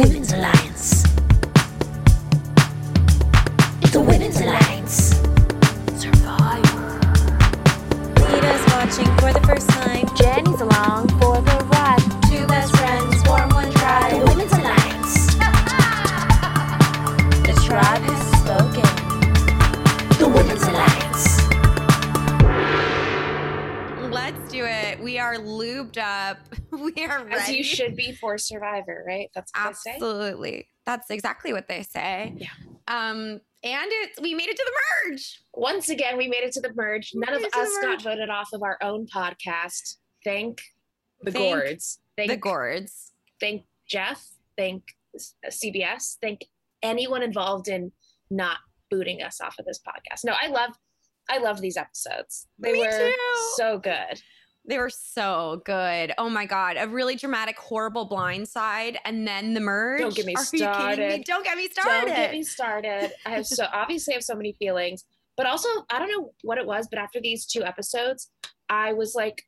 Women's Alliance. You should be for Survivor, right? That's what they say. Absolutely. That's exactly what they say. Yeah. Um, and it's we made it to the merge. Once again, we made it to the merge. We None of made it to the us got voted off of our own podcast. Thank the Thank Gourds. Thank the gourds. Thank Jeff. Thank uh, CBS. Thank anyone involved in not booting us off of this podcast. No, I love, I love these episodes. They Me were too. so good. They were so good. Oh my god, a really dramatic, horrible blindside, and then the merge. Don't get me Are you me? started. Don't get me started. Don't get me started. I have so obviously I have so many feelings, but also I don't know what it was, but after these two episodes, I was like,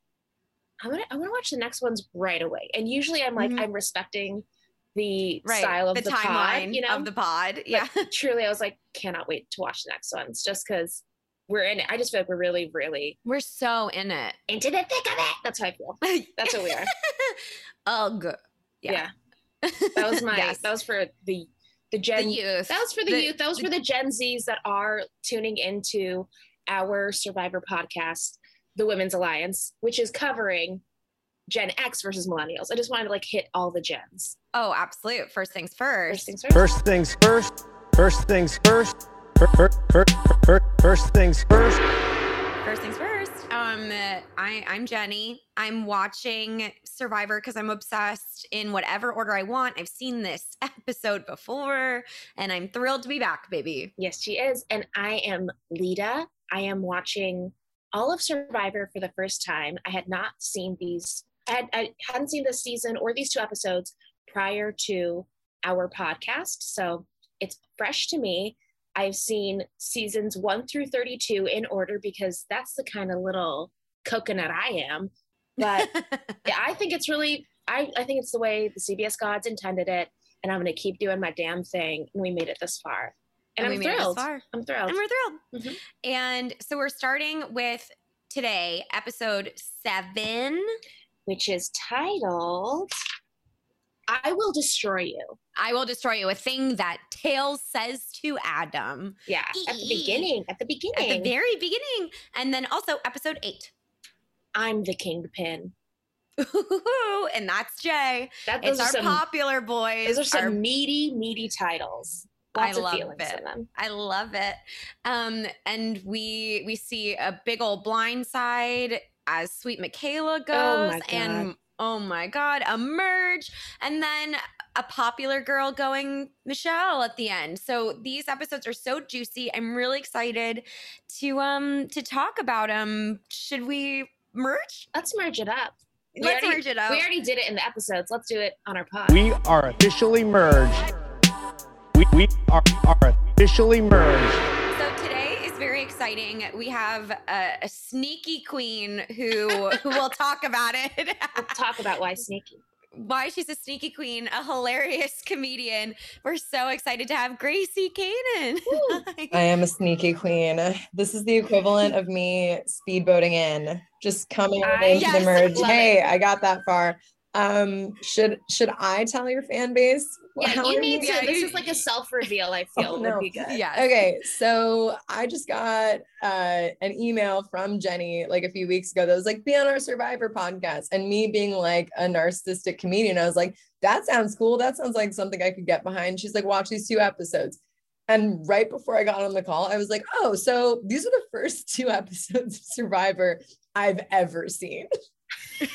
I want to I want to watch the next ones right away. And usually I'm like Mhm. I'm respecting the right. style of the, the, timeline pod, you know. of the pod. But Yeah. truly, I was like, cannot wait to watch the next ones just because we're in it. I just feel like we're really, really We're so in it. into the thick of it. That's how I feel. That's what we are. Ugh. Yeah. That was my Yes. that was for the the Gen the youth. That was for the, The- youth. That was for the Gen Zs that are tuning into our Survivor podcast, the Women's Alliance, which is covering Gen X versus Millennials. I just wanted to like hit all the gens. Oh, absolute. First things First first. things first. First things first. First things first. First, first, first, first things first. First things first. Um, I I'm Jenny. I'm watching Survivor because I'm obsessed in whatever order I want. I've seen this episode before, and I'm thrilled to be back, baby. Yes, she is. And I am Lida. I am watching all of Survivor for the first time. I had not seen these, I, had, I hadn't seen this season or these two episodes prior to our podcast. So it's fresh to me. I've seen seasons one through 32 in order because that's the kind of little coconut I am. But yeah, I think it's really, I, I think it's the way the CBS gods intended it. And I'm going to keep doing my damn thing. And we made it this far. And, we I'm made it this thrilled. far. I'm thrilled. and we're thrilled. Mhm. And so we're starting with today, episode seven. which is titled I Will Destroy You. I will destroy you. A thing that Tails says to Adam Yeah, at the beginning, at the beginning. at the very beginning, and then also episode eight. I'm the kingpin. and that's Jay. That, It's our some, popular boys. those are some our- meaty, meaty titles. I Lots of love it. them. I love it. Um, and we we see a big old blind side as Sweet Michaela goes, Oh and oh my god, a merge, and then a popular girl going Michelle at the end. So these episodes are so juicy. I'm really excited to um to talk about them. Should we merge? Let's merge it up. We Let's already- merge it up. We already did it in the episodes. Let's do it on our pod. We are officially merged. We, we are, are officially merged. So today is very exciting. We have a, a sneaky queen who who will talk about it. We'll talk about why sneaky. Why she's a sneaky queen, a hilarious comedian. We're so excited to have Gracie Canaan. I am a sneaky queen. This is the equivalent of me speedboating in, just coming I- into Yes, the merge. love Hey, I got that far. Um, should should I tell your fan base? Yeah, you need to. Yeah, this you- is like a self reveal. I feel Oh, would no. be good. yes. Okay, so I just got uh, an email from Jenny like a few weeks ago that was like, be on our Survivor podcast. And me being like a narcissistic comedian, I was like, that sounds cool. That sounds like something I could get behind. She's like, watch these two episodes. And right before I got on the call, I was like, oh, so these are the first two episodes of Survivor I've ever seen.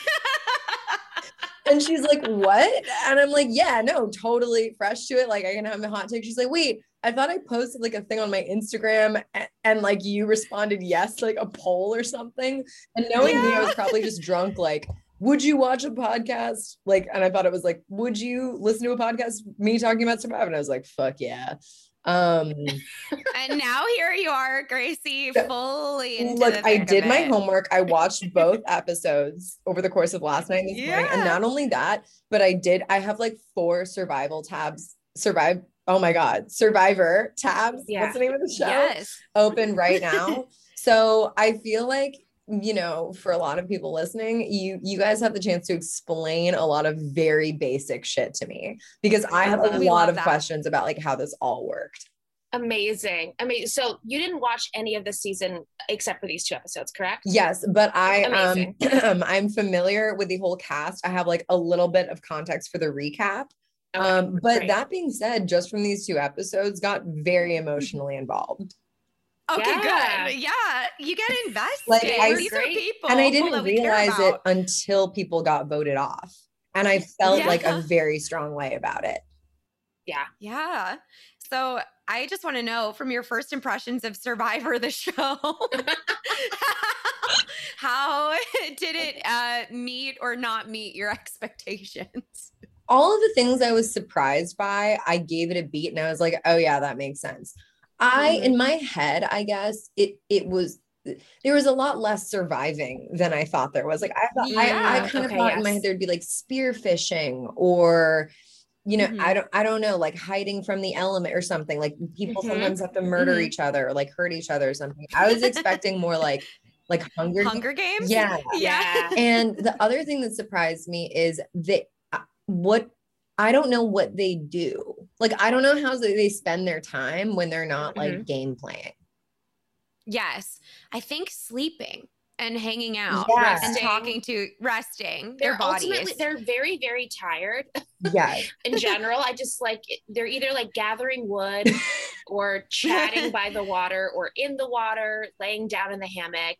And she's like, what? And I'm like, yeah, no, totally fresh to it. Like, I can have a hot take. She's like, wait, I thought I posted like a thing on my Instagram and, and like you responded yes, like a poll or something. And knowing me, I was probably just drunk, like, would you watch a podcast? Like, and I thought it was like, would you listen to a podcast, me talking about Survivor? And I was like, fuck yeah. Um, and now here you are, Gracie, fully into look, I did my homework. I watched both episodes over the course of last night and this morning. And not only that, but I did, I have like four survival tabs, survive. Oh my God, survivor tabs. Yeah. What's the name of the show? Yes. Open right now. so I feel like you know for a lot of people listening you you guys have the chance to explain a lot of very basic shit to me because i have a We lot of that. questions about like how this all worked Amazing. Amazing. So you didn't watch any of the season except for these two episodes, correct? yes but i Amazing. um i'm familiar with the whole cast i have like a little bit of context for the recap Okay, um but great. that being said just from these two episodes got very emotionally involved Okay, Yeah. good. Yeah, you get invested. Like, I- These are people, and I didn't realize it until people got voted off. And I felt like a very strong way about it. Yeah, yeah. So I just want to know from your first impressions of Survivor, the show, how did it uh, meet or not meet your expectations? All of the things I was surprised by, I gave it a beat and I was like, oh yeah, that makes sense. I Mhm. in my head, I guess it it was there was a lot less surviving than I thought there was. Like I thought I, I Yeah, kind of okay, thought in my head there'd be like spear fishing or you know, Mhm. I don't I don't know, like hiding from the element or something. Like people Mhm. sometimes have to murder Mhm. each other or like hurt each other or something. I was expecting more like like hunger. Hunger Games? Yeah. Yeah. And the other thing that surprised me is that uh, what I don't know what they do. Like I don't know how they they spend their time when they're not like mm-hmm. game playing. Yes. I think sleeping and hanging out Yeah. and talking to resting their They're ultimately bodies. they're very very tired Yeah. in general. I just like they're either like gathering wood or chatting by the water or in the water, laying down in the hammock.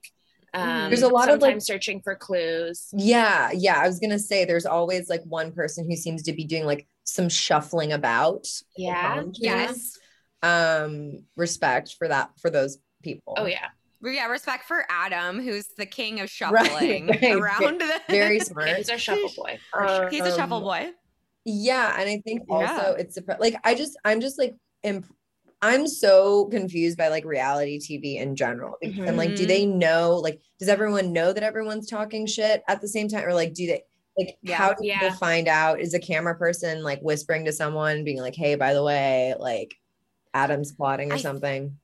Um, There's a lot of, like- searching for clues. Yeah, yeah. I was gonna say there's always like one person who seems to be doing like some shuffling about. Yeah. yes. Um, respect for that for those people. Oh yeah. Well, Yeah, respect for Adam, who's the king of shuffling right. around the Very smart. he's our shuffle boy. for sure. He's a shuffle Um, boy. Yeah, and I think also Yeah. it's surpri- like I just I'm just like imp- I'm so confused by like reality TV in general. because I'm like, do they mm-hmm. know? Like, does everyone know that everyone's talking shit at the same time, or like, do they? Like, Yeah. how do Yeah. people find out? Is a camera person like whispering to someone, being like, "Hey, by the way, like, Adam's plotting or I- something."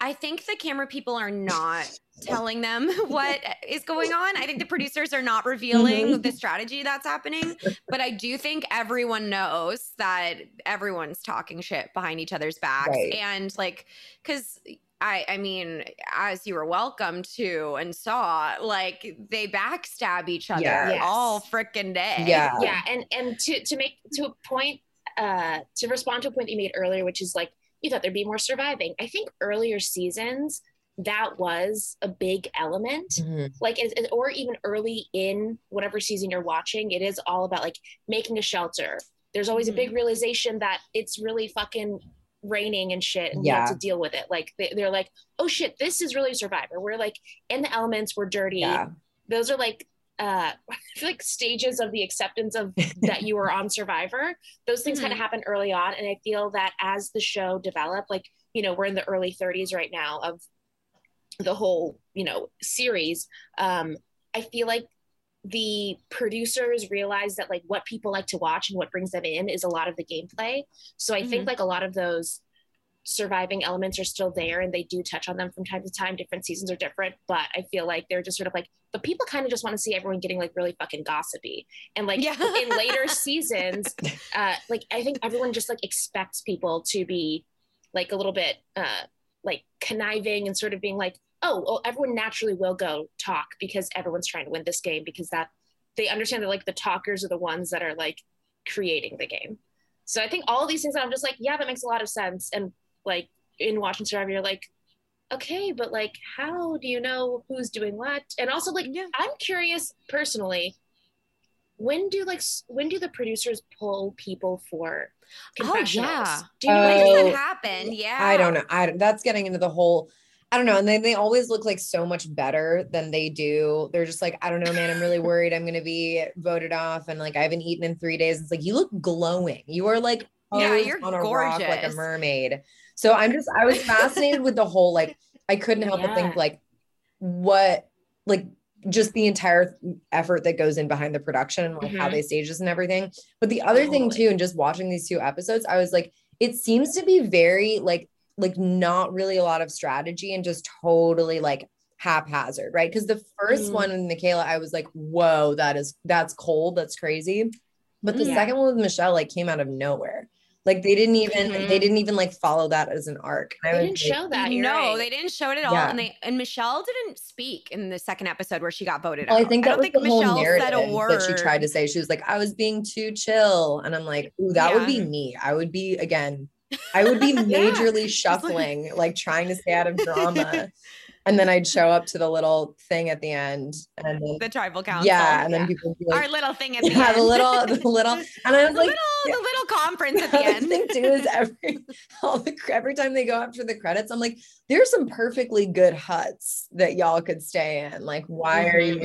I think the camera people are not telling them what is going on. I think the producers are not revealing Mhm. the strategy that's happening. But I do think everyone knows that everyone's talking shit behind each other's backs. Right. And like, because I, I mean, as you were welcome to and saw, like they backstab each other Yes. all freaking day. Yeah. yeah and and to to make to a point uh to respond to a point you made earlier which is like you thought there'd be more surviving. I think earlier seasons that was a big element. Mhm. like or even early in whatever season you're watching it is all about like making a shelter. There's always Mhm. a big realization that it's really fucking raining and shit and you have to deal with it. Like they, they're like oh shit this is really survivor. We're like in the elements we're dirty. Yeah. those are like uh I feel like stages of the acceptance of that you were on survivor. Those things kind of happen early on and i feel that as the show developed like you know we're in the early 30s right now of the whole you know series um i feel like the producers realize that like what people like to watch and what brings them in is a lot of the gameplay. So i think like a lot of those surviving elements are still there and they do touch on them from time to time. Different seasons are different but i feel like they're just sort of like but people kind of just want to see everyone getting like really fucking gossipy. And like Yeah. in later seasons uh like i think everyone just like expects people to be like a little bit uh like conniving and sort of being like oh well everyone naturally will go talk because everyone's trying to win this game because that they understand that like the talkers are the ones that are like creating the game. So i think all these things i'm just like yeah that makes a lot of sense. And like in watching survivor you're like okay but like how do you know who's doing what and also like Yeah. i'm curious personally when do like when do the producers pull people for Oh, confessionals yeah. do you When like, does Oh, that happen? Yeah. I don't know. I that's getting into the whole. I don't know. And then they always look like so much better than they do. They're just like, I don't know, man. I'm really worried I'm gonna be voted off, and like I haven't eaten in three days. It's like you look glowing. You are like Yeah, you're on a rock like a mermaid. So I'm just I was fascinated with the whole like I couldn't help but think like what like just the entire effort that goes in behind the production and like how Mhm. they stage this and everything. But the other thing too, and just watching these two episodes, I was like, it seems to be very like like not really a lot of strategy and just totally like haphazard, right? Because the first Mm. one with Michaela, I was like, whoa, that is that's cold, that's crazy. But the Yeah. second one with Michelle like came out of nowhere. Like they didn't even Mhm. they didn't even like follow that as an arc. And I They didn't like, show that. No, right. they didn't show it at all. Yeah. And they and Michelle didn't speak in the second episode where she got voted Well, out. I think that don't was think the whole Michelle narrative said a word. that she tried to say. She was like, "I was being too chill," and I'm like, "Ooh, that would be me. I would be again. I would be majorly shuffling, like trying to stay out of drama." and then I'd show up to the little thing at the end, and then, the tribal council. yeah, and then Yeah. people would be like, our little thing at the "Yeah, end. the little, the little," and I was the like, little, the little conference at the the end. thing too is every all the every time they go after the credits, I'm like, there's some perfectly good huts that y'all could stay in. Like, why are you?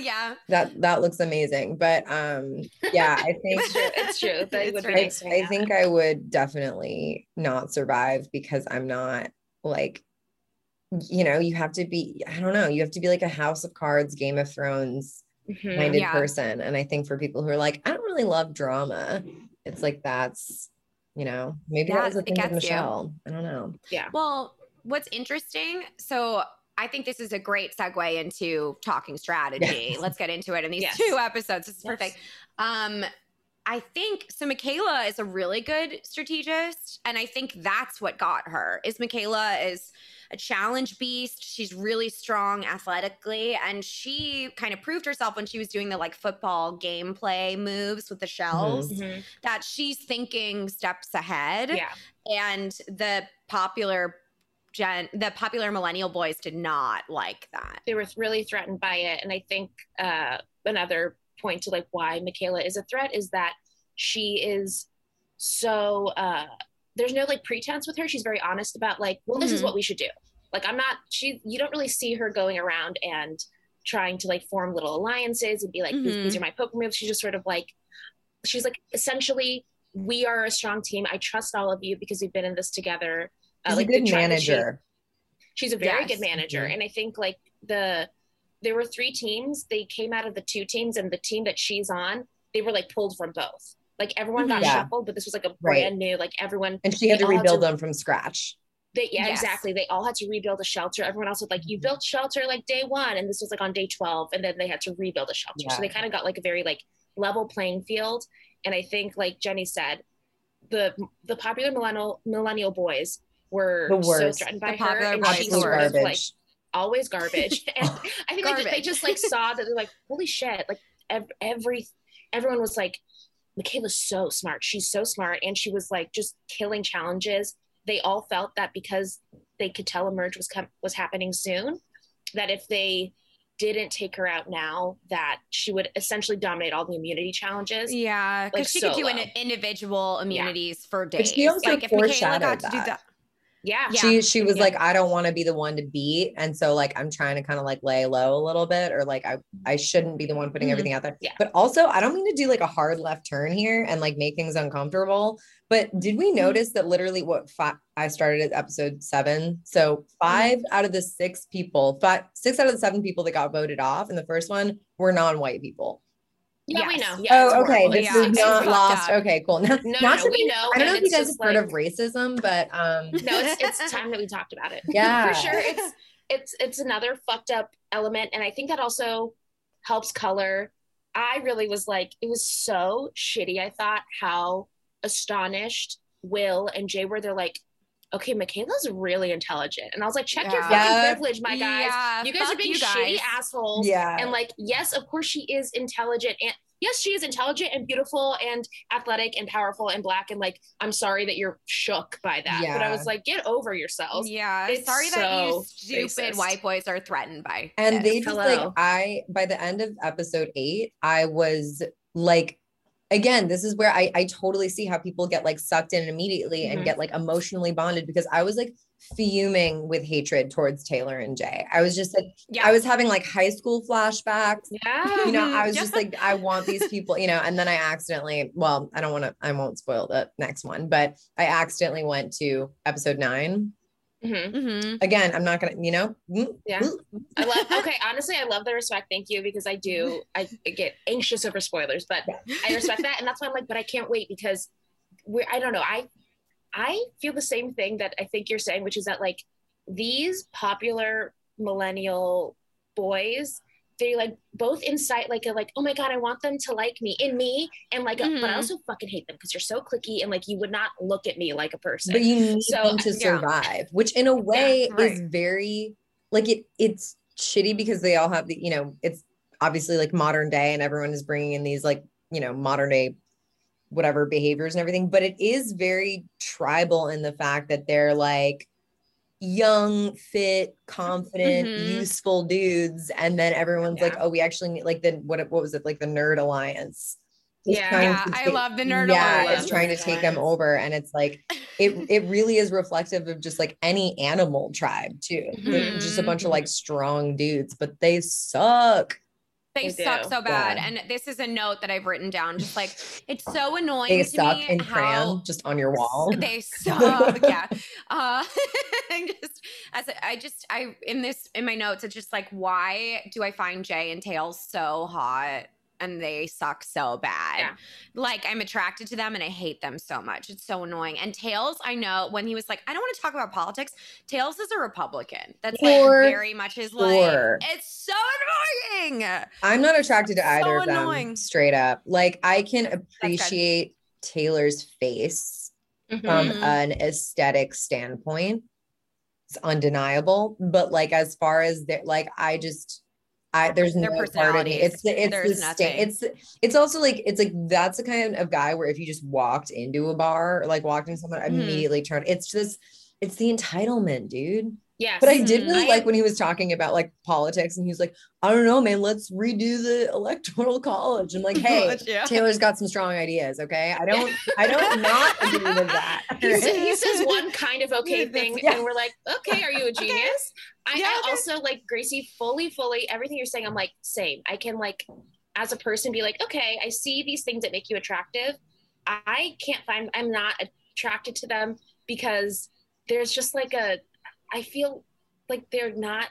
yeah. that that looks amazing but um yeah i think It's true. It's true. It's I, I think i would definitely not survive because i'm not like you know you have to be i don't know you have to be like a house of cards game of thrones in. Mhm. minded Yeah. person and i think for people who are like i don't really love drama it's like that's you know maybe Yeah, that was the it thing with gets you. michelle i don't know Yeah. Well, what's interesting, so I think this is a great segue into talking strategy. Yes. Let's get into it in these Yes. two episodes. This is Yes. perfect. Um, I think so. Michaela is a really good strategist, and I think that's what got her. Is Michaela is a challenge beast. She's really strong athletically, and she kind of proved herself when she was doing the like football gameplay moves with the shells Mhm. that she's thinking steps ahead Yeah. and the popular gen the popular millennial boys did not like that they were really threatened by it and i think uh, another point to like why michaela is a threat is that she is so uh, there's no like pretense with her she's very honest about like well this is Mhm. what we should do like i'm not she you don't really see her going around and trying to like form little alliances and be like these, Mhm. these are my poker moves she's just sort of like she's like essentially we are a strong team i trust all of you because we've been in this together Uh, She's like a good that she- manager she's a very Yes. good manager Mhm. and i think like the there were three teams they came out of the two teams and the team that she's on they were like pulled from both like everyone got Mhm. Yeah. shuffled but this was like a Right. brand new like everyone and she had to all had rebuild to- them from scratch they yeah Yes. exactly they all had to rebuild a shelter everyone else was like you Mhm. built shelter like day one and this was like on day 12 and then they had to rebuild a shelter Yeah. so they kind of got like a very like level playing field and i think like jenny said the the popular millennial millennial boys were The so threatened by The her popular and she were sort of like garbage always garbage. And I think they just, they just like saw that they're like, holy shit! Like ev- every everyone was like, Michaela's so smart. She's so smart, and she was like just killing challenges. They all felt that because they could tell a merge was com- was happening soon, that if they didn't take her out now, that she would essentially dominate all the immunity challenges. yeah because Like, she could do an individual immunities for days But she also like if michaela foreshadowed got to do that. Yeah, she she was Yeah. like i don't want to be the one to beat and so like i'm trying to kind of like lay low a little bit or like i i shouldn't be the one putting Mhm. everything out there Yeah. but also i don't mean to do like a hard left turn here and like make things uncomfortable but did we notice that literally what five i started at episode seven so 5 out of the six people five six out of the seven people that got voted off in the first one were non-white people yeah, we know. Yeah, oh okay horrible. this Yeah, is it's not fucked lost up. okay cool not, No, not no, we be- know, i don't know if you guys have just heard of racism but um no, it's it's time that we talked about it. yeah for sure it's it's it's another fucked up element and i think that also helps color i really was like it was so shitty i thought how astonished will and jay were they're like okay michaela's really intelligent. And i was like check your fucking Yeah. privilege my guys. Yeah, you guys are being you shitty assholes. Yeah. And like yes of course she is intelligent and yes she is intelligent and beautiful and athletic and powerful and black and like i'm sorry that you're shook by that. But i was like get over yourself yeah It's sorry that you so stupid racist. white boys are threatened by and this. they just Hello. like i by the end of episode eight i was like again, this is where I I totally see how people get like sucked in immediately and Mhm. get like emotionally bonded because I was like fuming with hatred towards Taylor and Jay. I was just like Yeah. I was having like high school flashbacks. Yeah. You know, I was Yeah. just like, I want these people, you know, and then I accidentally, well, I don't want to, I won't spoil the next one, but I accidentally went to episode nine. Mhm. Mhm. Again, I'm not gonna, you know, mm, Yeah. mm, I love okay, honestly, I love the respect. Thank you, because I do I get anxious over spoilers, but I respect that. And that's why I'm like, but I can't wait because we're I don't know. I I feel the same thing that I think you're saying, which is that like these popular millennial boys, they like both incite like a like, oh my god, I want them to like me in me, and like, a- but I Mhm. also fucking hate them because you're so clicky and like you would not look at me like a person. but you need So, them to yeah. survive, which in a way right. is very like it. It's shitty because they all have the, you know, it's obviously like modern day, and everyone is bringing in these like, you know, modern day whatever behaviors and everything, but it is very tribal in the fact that they're like young, fit, confident, Mhm. useful dudes, and then everyone's like, "Oh, we actually need like the what what was it like the Nerd Alliance?" is Yeah. Yeah, to I love the Nerd yeah, Alliance. it's trying to take them over, and it's like it it really is reflective of just like any animal tribe too. They're just a bunch of like strong dudes, but they suck. They, They suck do. so bad. Yeah. And this is a note that I've written down. Just like it's so annoying They to suck me in how crayon just on your wall. they suck. yeah. Uh, I just as a- I just I in this in my notes, it's just like why do I find Jay and Tails so hot? And they suck so bad. Yeah. Like I'm attracted to them and I hate them so much. It's so annoying. And Tails, I know when he was like, I don't want to talk about politics. Tails is a Republican. That's For like very much his sure. like. It's so annoying. I'm not attracted to So either of them annoying. straight up. Like I can appreciate Taylor's face Mhm. from Mhm. an aesthetic standpoint. It's undeniable, but like as far as that, like I just, I there's Their no part of me. It's the it's there's the sta- it's it's also like it's like that's the kind of guy where if you just walked into a bar or like walked into someone Mhm. immediately turned It's just it's the entitlement, dude. Yes. But I did Mhm. really I- like when he was talking about like politics and he was like, I don't know, man, let's redo the electoral college. I'm like, hey, Yeah. Taylor's got some strong ideas. Okay. I don't, I don't not agree with that. he, sa- he says one kind of okay thing, yeah. and we're like, okay, are you a genius? I, Yeah, I okay. also like Gracie fully, fully everything you're saying. I'm like, same. I can like, as a person, be like, okay, I see these things that make you attractive. I can't find. I'm not attracted to them because there's just like a. I feel like they're not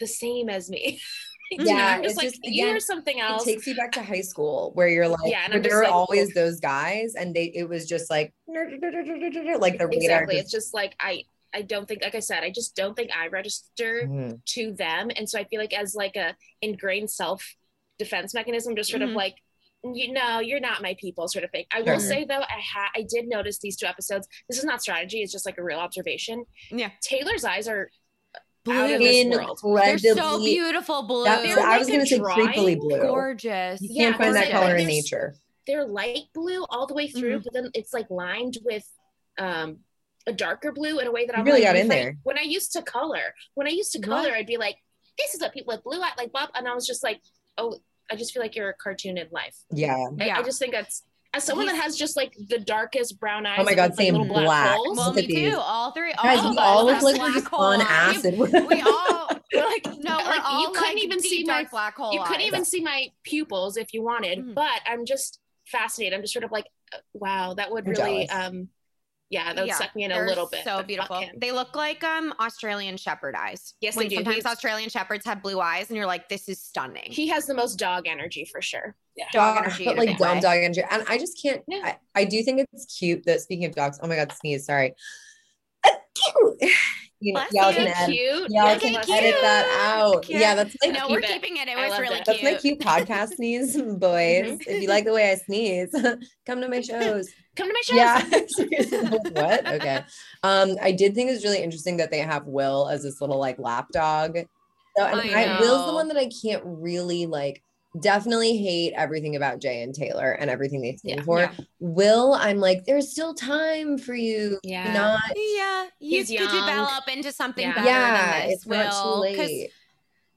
the same as me. Know, Yeah, I'm just it's like just, you again, are something else. It takes you back to high school where you're like, Yeah, and there were like, always those guys and they, it was just like, like the exactly. It's just like I. I don't think, like I said, I just don't think I register Mhm. to them and so i feel like as like a ingrained self defense mechanism just sort of Mhm. like you know you're not my people sort of thing i Sure. will say though i had i did notice these two episodes this is not strategy it's just like a real observation Yeah. taylor's eyes are Blue. out of this world They're so Incredibly- beautiful blue. That's- They're I was like a gonna say creepily blue. gorgeous. You can't find that there's- color in nature. they're light blue all the way through but then it's like lined with um a darker blue in a way that i'm really like got in if I- there. when i used to color when i used to What? color i'd be like this is what people with blue eye like Bob and i was just like oh i just feel like you're a cartoon in life Yeah. I- Yeah. I, just think that's as someone that has just like the darkest brown eyes. Oh my God, with, like, same black. holes. Well, me too. All three. Guys, all we of all look like we're black just on acid. We all. We're like No, we're like all you couldn't like even see my black hole you couldn't eyes. even see my pupils if you wanted. Mhm. But I'm just fascinated. I'm just sort of like, uh, wow, that would I'm really jealous. um yeah, that would Yeah, suck me in a little bit. So beautiful. They look like um Australian shepherd eyes. Yes, when they do. Sometimes He's- Australian shepherds have blue eyes, and you're like, this is stunning. He has the most dog energy for sure. Yeah. Dog Dog- energy but like big dumb way. dog energy. And I just can't. Yeah. I, I do think it's cute that speaking of dogs. Oh my god, sneeze. Sorry. you know, Bless y'all you. can Cute. edit, y'all Yeah, can cute. edit that out. Cute. Yeah, that's like no, keep we're it. keeping it. It I was really it. that's my cute. cute podcast sneeze, boys. If you like the way I sneeze, come to my shows. Come to my shows. Yeah. What? Okay. Um, I did think it was really interesting that they have Will as this little like lap dog. So and I I, Will's the one that I can't really like. Definitely hate everything about Jay and Taylor and everything they stand Yeah. for. Yeah. Will, I'm like, there's still time for you. Yeah. Not Yeah, you He's could young. develop into something Yeah. better yeah, than this. it's not too late.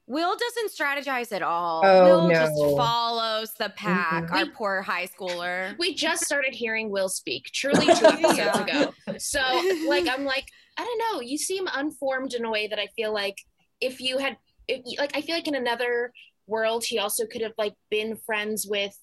Will doesn't strategize at all. Oh, Will just no. follows the pack. Mhm. Our poor high schooler. We just started hearing Will speak truly two episodes Yeah. ago. So like I'm like, I don't know, you seem unformed in a way that I feel like if you had if like I feel like in another world he also could have like been friends with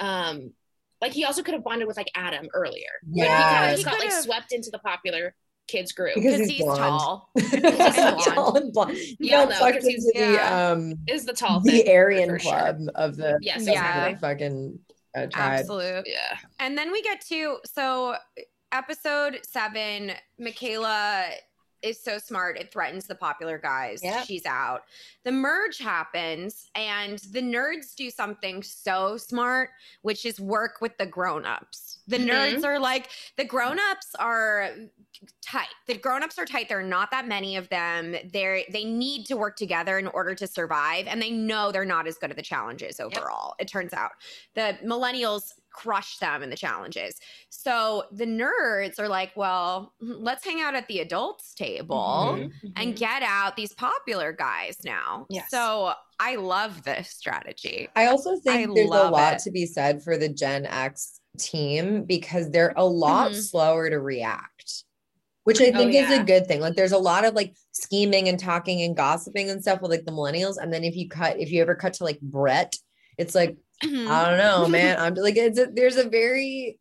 um like he also could have bonded with like Adam earlier. Like, he kind Yeah. of He just got like swept into the popular kids group. Because Because he's he's, tall. He's tall and blonde. He Yeah, no, sucked 'cause he's- into the yeah. um is the tall the thing. Aryan for sure. club of the Yes, of the exactly. fucking uh, tribe. Absolute. Yeah. And then we get to so episode seven, Michaela is so smart it threatens the popular guys. Yep. She's out. The merge happens, and the nerds do something so smart, which is work with the grown-ups. The Mhm. nerds are like, the grown-ups are tight. The grown-ups are tight. There are not that many of them. They're they need to work together in order to survive. And they know they're not as good at the challenges overall, it turns out the millennials crush them in the challenges. So the nerds are like, well, let's hang out at the adults table Mhm. and get out these popular guys now. Yes. So I love this strategy. I also think I there's a lot it. to be said for the Gen X team because they're a lot Mhm. slower to react, which I Oh, think is a good thing. Like there's a lot of like scheming and talking and gossiping and stuff with like the millennials. And then if you cut, if you ever cut to like Brett, it's like, Mhm. I don't know, man. I'm like, it's a, there's a very,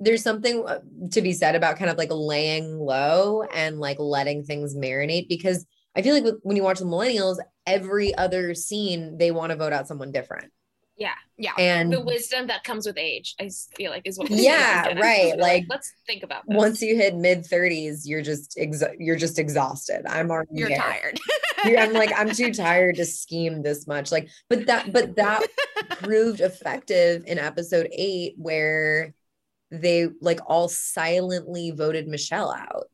there's something uh, to be said about kind of like laying low and like letting things marinate because I feel like when you watch the millennials, every other scene, they want to vote out someone different. Yeah. yeah. And The wisdom that comes with age, I feel like is what Yeah, right, like, let's think about this. once you hit mid 30s, you're just you're just exhausted. I'm already You're there. tired. You're- I'm like I'm too tired to scheme this much. Like, but that but that proved effective in episode eight where they like all silently voted Michelle out.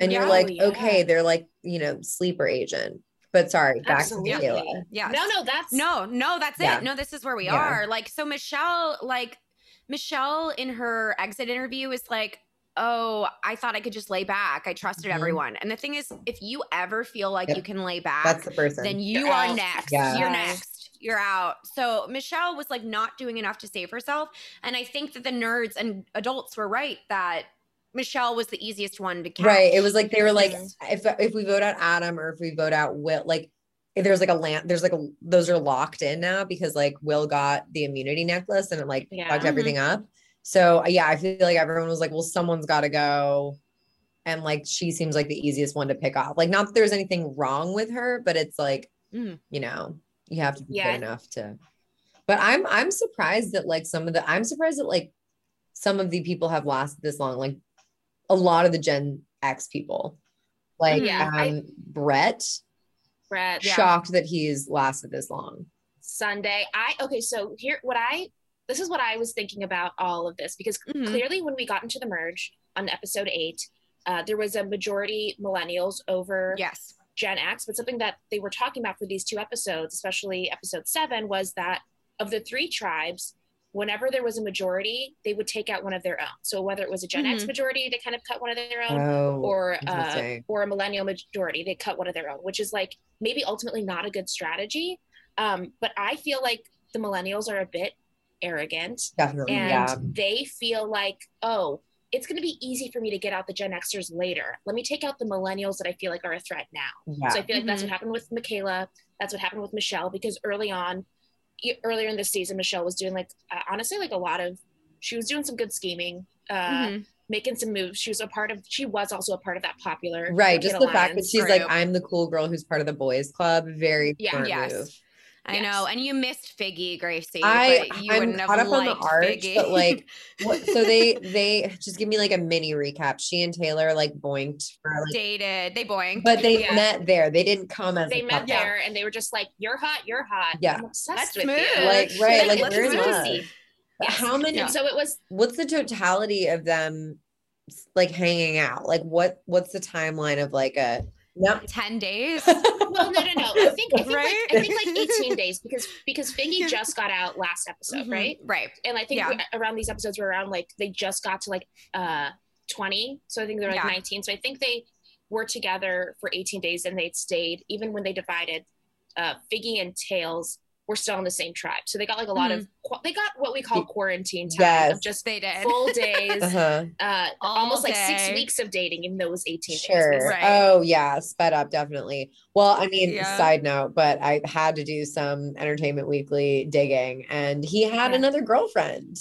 And you're like, Oh, yeah. okay, they're like, you know, sleeper agent. But sorry, back Absolutely. to Michaela. yeah. No, no, that's No, no, that's Yeah. it. No, this is where we Yeah. are. Like, so Michelle, like, Michelle in her exit interview is like, Oh, I thought I could just lay back. I trusted Mhm. everyone. And the thing is, if you ever feel like Yep. you can lay back, That's the person. then you You're are out. next. Yeah. You're next. You're out. So Michelle was like not doing enough to save herself. And I think that the nerds and adults were right that Michelle was the easiest one to catch. Right. It was like they were like, if if we vote out Adam or if we vote out Will, like there's like a land, there's like a those are locked in now because like Will got the immunity necklace and it like Yeah. fucked Mhm. everything up. So yeah, I feel like everyone was like, well, someone's got to go, and like she seems like the easiest one to pick off. Like not that there's anything wrong with her, but it's like Mhm. you know you have to be Yeah. good enough to. But I'm I'm surprised that like some of the I'm surprised that like some of the people have lasted this long. Like a lot of the Gen X people, like Yeah, I- um Brett, Brett. Yeah. shocked that he's lasted this long. Sunday. I okay, so here what I this is what I was thinking about all of this because Mhm. clearly when we got into the merge on episode eight, uh, there was a majority millennials over Yes. Gen X, but something that they were talking about for these two episodes, especially episode seven, was that of the three tribes, whenever there was a majority, they would take out one of their own. So whether it was a Gen X Mhm. majority, they kind of cut one of their own, Oh, or uh, or a millennial majority, they cut one of their own, which is like maybe ultimately not a good strategy. Um, but I feel like the millennials are a bit arrogant definitely, and yeah. they feel like, oh, it's going to be easy for me to get out the Gen Xers later. Let me take out the millennials that I feel like are a threat now. Yeah. So I feel like that's Mhm. what happened with Michaela. That's what happened with Michelle because early on, earlier in the season, Michelle was doing like uh, honestly like a lot of. She was doing some good scheming, uh, Mhm. making some moves. She was a part of. She was also a part of that popular right. Just the fact that Alliance she's like. I'm the cool girl who's part of the boys club. Very Yeah. Yes. move. I Yes. know. And you missed Figgy, Gracie. I but you I'm wouldn't have caught up on the liked arch, Figgy. but like, what, so they they just give me like a mini recap. She and Taylor like boinked for like, dated. They boing. but they Yeah. met there. They didn't come as they a met couple. There and they were just like, "You're hot, you're hot." Yeah. I'm obsessed Let's with move. you. Like right, like Let's where's love? Yes. How many? And so it was What's the totality of them like hanging out? Like what? What's the timeline of like a? No. Ten days. well, no, no, no. I think I think Right? like I think like 18 days because because Figgy Yeah. just got out last episode, Mhm. right? Right. And I think Yeah. we- around these episodes were around like they just got to like uh 20, so I think they're like Yeah. 19. So I think they were together for 18 days and they'd stayed even when they divided uh, Figgy and Tails were still on the same tribe, so they got like a lot of they got what we call quarantine time Yes. of just They did. full days, Uh-huh. uh, All almost like six weeks of dating in those eighteen Sure. days. Right. Oh yeah, sped up definitely. Well, I mean, Yeah. side note, but I had to do some Entertainment Weekly digging, and he had Yeah. another girlfriend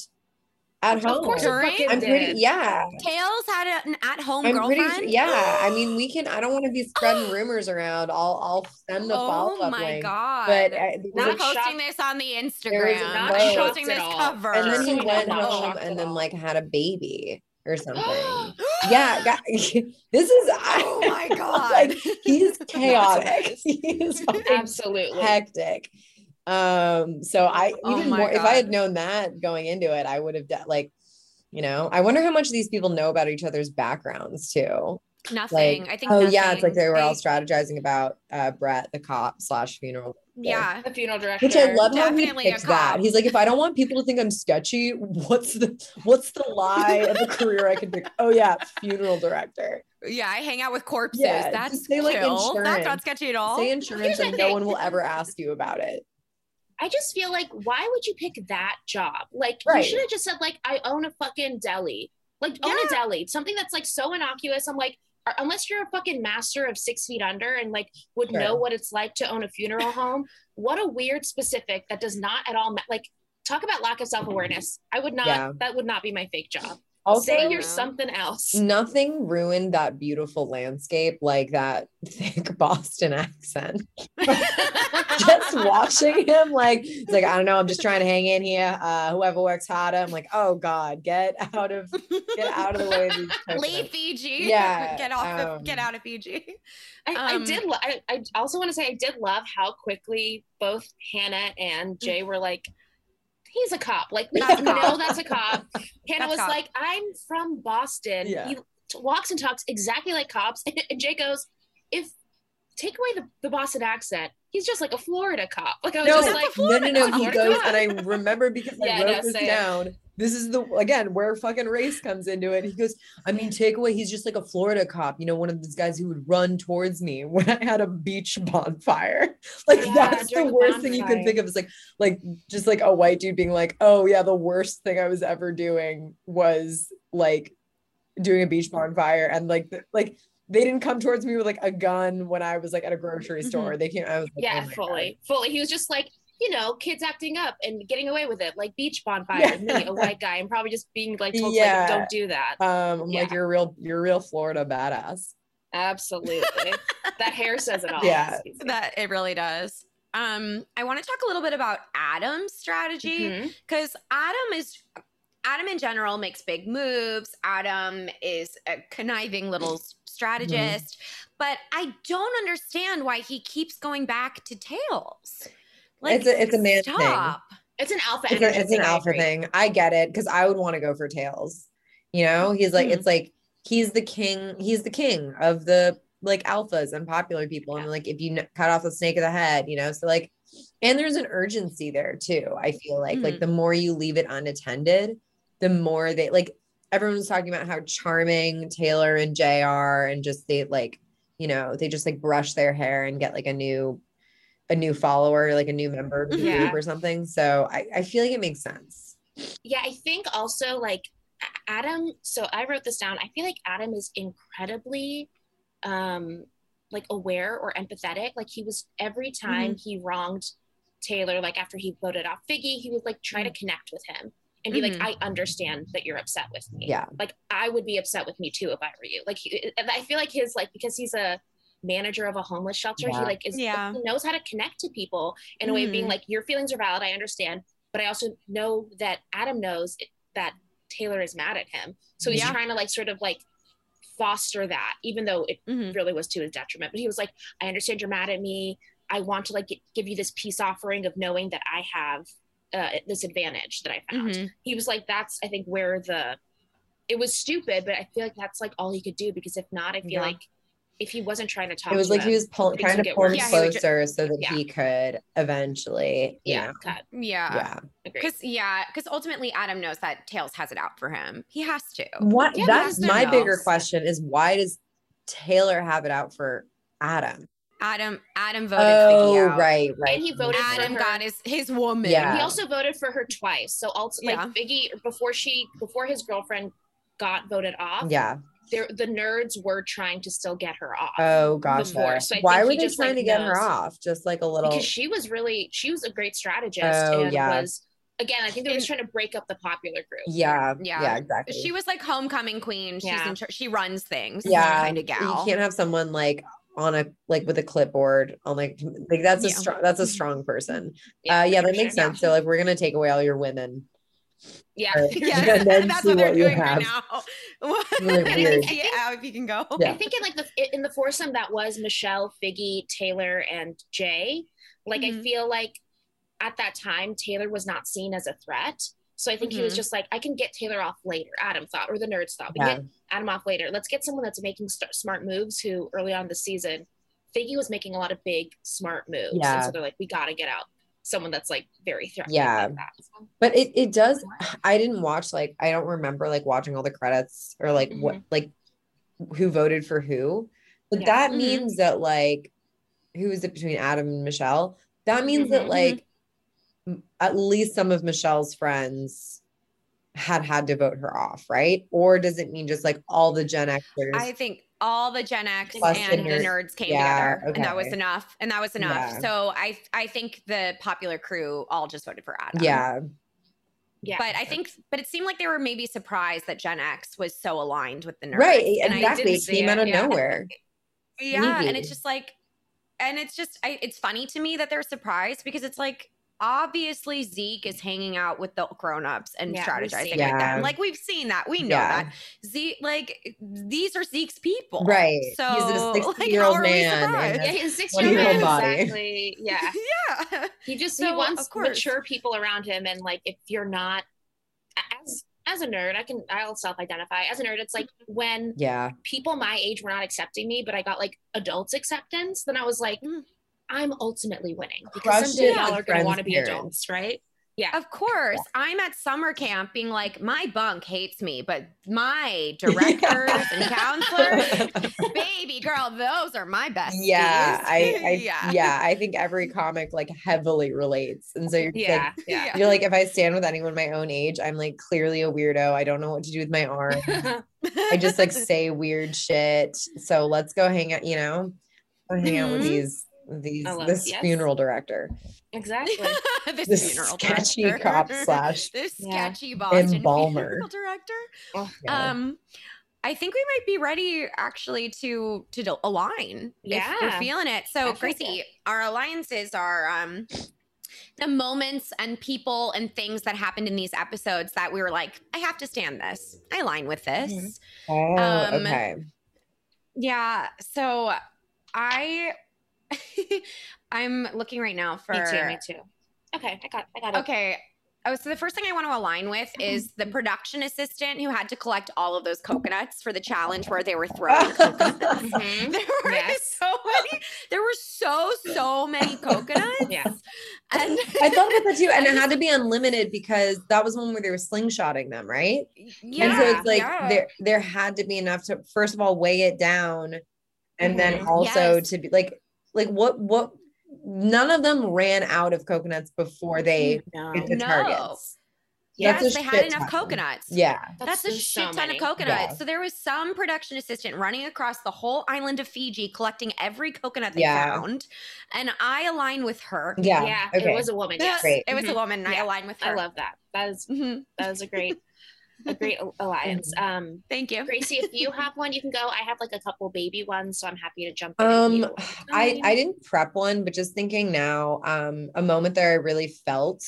at Of home. course, During- I'm pretty did. yeah. Tails had an at-home I'm pretty girlfriend. sure, yeah. I mean, we can. I don't want to be spreading rumors around. I'll I'll send the follow oh up my link. god! But uh, there not posting shocked- this on the Instagram. not Not posting this cover. and then he went not home and then like had a baby or something. yeah, got, this is. oh my god! Like he's chaotic. surprised. he is Absolutely. hectic. Um, so I Oh even my more if I had known that going into it, I would have de- like, you know, I wonder how much these people know about each other's backgrounds too. nothing. Like, I think. oh yeah, it's like they were all strategizing about uh Brett, the cop slash funeral. Yeah. The funeral director. Which I love how he Definitely a picked that. He's like, if I don't want people to think I'm sketchy, what's the what's the lie of a career I could pick? Oh yeah, funeral director. Yeah, I hang out with corpses. Yeah, That's say, like, chill. That's not sketchy at all. Say insurance and no one will ever ask you about it. I just feel like why would you pick that job? Like Right. you should have just said like I own a fucking deli. Like own a deli. Something that's like so innocuous. I'm like uh, unless you're a fucking master of six feet under and like would know what it's like to own a funeral home. What a weird specific that does not at all ma- like talk about lack of self-awareness. I would not Yeah. that would not be my fake job. Also, Say you're Yeah. something else. nothing ruined that beautiful landscape like that thick Boston accent. just watching him, like, it's like, I don't know, I'm just trying to hang in here. Uh, whoever works harder, I'm like, oh God, get out of get out of the way of Leave coconuts. Fiji. Yeah, get off. of, get um, out of Fiji. I, I Um, did. lo- I, I also want to say I did love how quickly both Hannah and Jay were like, "He's a cop." Like we That's a know cop. that's a cop. Hannah That's was cop. like, "I'm from Boston." Yeah. He walks and talks exactly like cops. And Jay goes, "If take away the, the Boston accent, he's just like a Florida cop." Like I was No, just like, no, no, no. He cop. goes, and I remember because Yeah, I wrote know, this down. This is the again where fucking race comes into it. He goes, I mean, takeaway, he's just like a Florida cop, you know, one of those guys who would run towards me when I had a beach bonfire. Like Yeah, that's the worst thing you could think of. Is like, like just like a white dude being like, oh yeah, the worst thing I was ever doing was like doing a beach bonfire, and like, like they didn't come towards me with like a gun when I was like at a grocery Mhm. store. They came, I was like, Yeah, oh my God. fully, fully. He was just like, you know, kids acting up and getting away with it, like beach bonfire. Yeah. Me, a white guy, and probably just being like told, Yeah. like, don't do that. Um, I'm like, you're a real, you're a real Florida badass. Absolutely. that hair says it all. Yeah. That it really does. Um, I want to talk a little bit about Adam's strategy because Adam is Adam in general makes big moves. Adam is a conniving little s- strategist, but I don't understand why he keeps going back to Tails. It's a- it's a man thing. It's an alpha It's, a, it's an alpha thing. I get it because I would want to go for tails. You know, he's like, Mhm. it's like he's the king. He's the king of the like alphas and popular people. And like, if you cut off the snake of the head, you know, so like, and there's an urgency there too. I feel like, like Mhm. the more you leave it unattended, the more they like. Everyone's talking about how charming Taylor and Jr. and just they like, you know, they just like brush their hair and get like a new a new follower, like a new member of the Yeah. group or something. So I, I feel like it makes sense. Yeah, I think also like Adam. So I wrote this down. I feel like Adam is incredibly, um, like aware or empathetic. Like he was every time he wronged Taylor, like after he voted off Figgy, he would like try to connect with him and be Mhm. like, "I understand that you're upset with me. Yeah. like I would be upset with me too if I were you." Like he, I feel like his like because he's a manager of a homeless shelter, he like is Yeah. he knows how to connect to people in a way of being Mhm. like, "Your feelings are valid. I understand." but I also know that Adam knows it- that Taylor is mad at him. So he's Yeah. trying to like sort of like foster that, even though it Mhm. really was to his detriment. But he was like, I understand you're mad at me. I want to like gi- give you this peace offering of knowing that I have uh, this advantage that I found. Mhm. He was like, that's I think where the it was stupid, but I feel like that's like all he could do because if not, I feel Yeah. like if he wasn't trying to talk, It was to like him, he was pull, trying to pull him worse. Yeah, he would closer so that Yeah. he could eventually, you yeah, know, cut. Yeah. yeah. Because yeah, because ultimately Adam knows that Tails has it out for him. He has to. What Yeah, that's my there bigger question is why does Taylor have it out for Adam? Adam Adam voted Oh, Figgy out. right, right. And he voted Adam for her. got his his woman. Yeah. He also voted for her twice. So also Yeah. like Figgy before she before his girlfriend got voted off, Yeah. There the nerds were trying to still get her off. Oh, gotcha. Before, so I Why think were they just, trying like, to get her off? Just like a little. because she was really she was a great strategist Oh, and yeah. was again I think they were just trying to break up the popular group. yeah, Yeah. yeah, exactly. She was like homecoming queen. She's Yeah. in char- she runs things. yeah, kind of gal. You can't have someone like on a like with a clipboard on like like that's a strong that's a strong person. Yeah, uh, yeah, for that makes sure. sense. So like we're gonna take away all your women. Yeah. Or- Yes, and then that's see what they're what doing right now. Really weird. See how if you can go. Yeah. I think in like the in the foursome that was Michelle, Figgy, Taylor, and Jay. Like I Mhm. feel like at that time Taylor was not seen as a threat. So I think he was Mhm. just like, I can get Taylor off later. Adam thought, or the nerds thought, we Yeah. get Adam off later. Let's get someone that's making st- smart moves. Who early on the season, Figgy was making a lot of big smart moves. Yeah. And so they're like, we got to get out someone that's like very threatening. Yeah. Like that. So, But it it does. I didn't watch like I don't remember like watching all the credits or like what like who voted for who. But Yeah. that Mhm. means that like who is it between Adam and Michelle? That means that Mhm. like m- at least some of Michelle's friends had had to vote her off, right? Or does it mean just like all the Gen Xers? I think all the Gen X Plus the and the nerds came yeah, together, and that was enough. And that was enough. Yeah. So I I think the popular crew all just voted for Adam. yeah, yeah. But I think, but it seemed like they were maybe surprised that Gen X was so aligned with the nerds. right. And Exactly. didn't It came it, out of yeah. nowhere. Yeah, and it's just like, and it's just, I, it's funny to me that they're surprised because it's like, obviously Zeke is hanging out with the grown-ups and Yeah, strategizing seen with them. Like we've seen that, we know Yeah. that. Zeke, like these are Zeke's people, Right. So He's a like, 60 year old how are we man. surprised? yeah, he's a six 20 year year old old body. exactly. Yeah. yeah. he just So, he wants mature people around him and like if you're not as as a nerd i can i'll self-identify as a nerd it's like when Yeah. people my age were not accepting me but i got like adults acceptance then i was like Mm. I'm ultimately winning because Crushed someday it y'all are going to want to be parents. adults right Yeah. Of course, I'm at summer camp being like, my bunk hates me, but my directors and counselors, baby girl, those are my best. yeah I, I yeah. yeah. i think every comic like heavily relates and so you're yeah like yeah you're like if i stand with anyone my own age i'm like clearly a weirdo i don't know what to do with my arm i just like say weird shit so let's go hang out you know go hang out with Mhm. these these love- this yes. funeral director exactly this, this funeral sketchy director. cop slash this Yeah. sketchy Boston Embalmer. funeral director. oh, yeah. Um, I think we might be ready actually to to do- align. if we're feeling it. So, I feel Gracie, our alliances are um the moments and people and things that happened in these episodes that we were like, I have to stand this. I align with this. Mhm. oh um, okay Yeah. So I I'm looking right now for me too me too okay i got i got it Okay. Oh, so the first thing I want to align with is the production assistant who had to collect all of those coconuts for the challenge where they were throwing coconuts. Mhm. There were Yes. so many. There were so so many coconuts. Yeah. And I thought about that too, and it had to be unlimited because that was one where they were slingshotting them, right? yeah, and so it's like yeah. there there had to be enough to first of all weigh it down, and then Mhm. also Yes. to be like like what what none of them ran out of coconuts before they no. hit the No. targets. yes, That's they had enough ton. coconuts. Yeah, That's, a shit so ton many. of coconuts. Yeah. So there was some production assistant running across the whole island of Fiji collecting every coconut they Yeah. found. And I align with her. yeah, yeah okay. it was a woman yes Great. It was a Mhm. woman and I Yeah. align with her. i love that that is Mhm. that was a great a great alliance um Thank you. Gracie, if you have one, you can go. I have like a couple baby ones, so I'm happy to jump in. Um. I I didn't prep one, but just thinking now, um, a moment that I really felt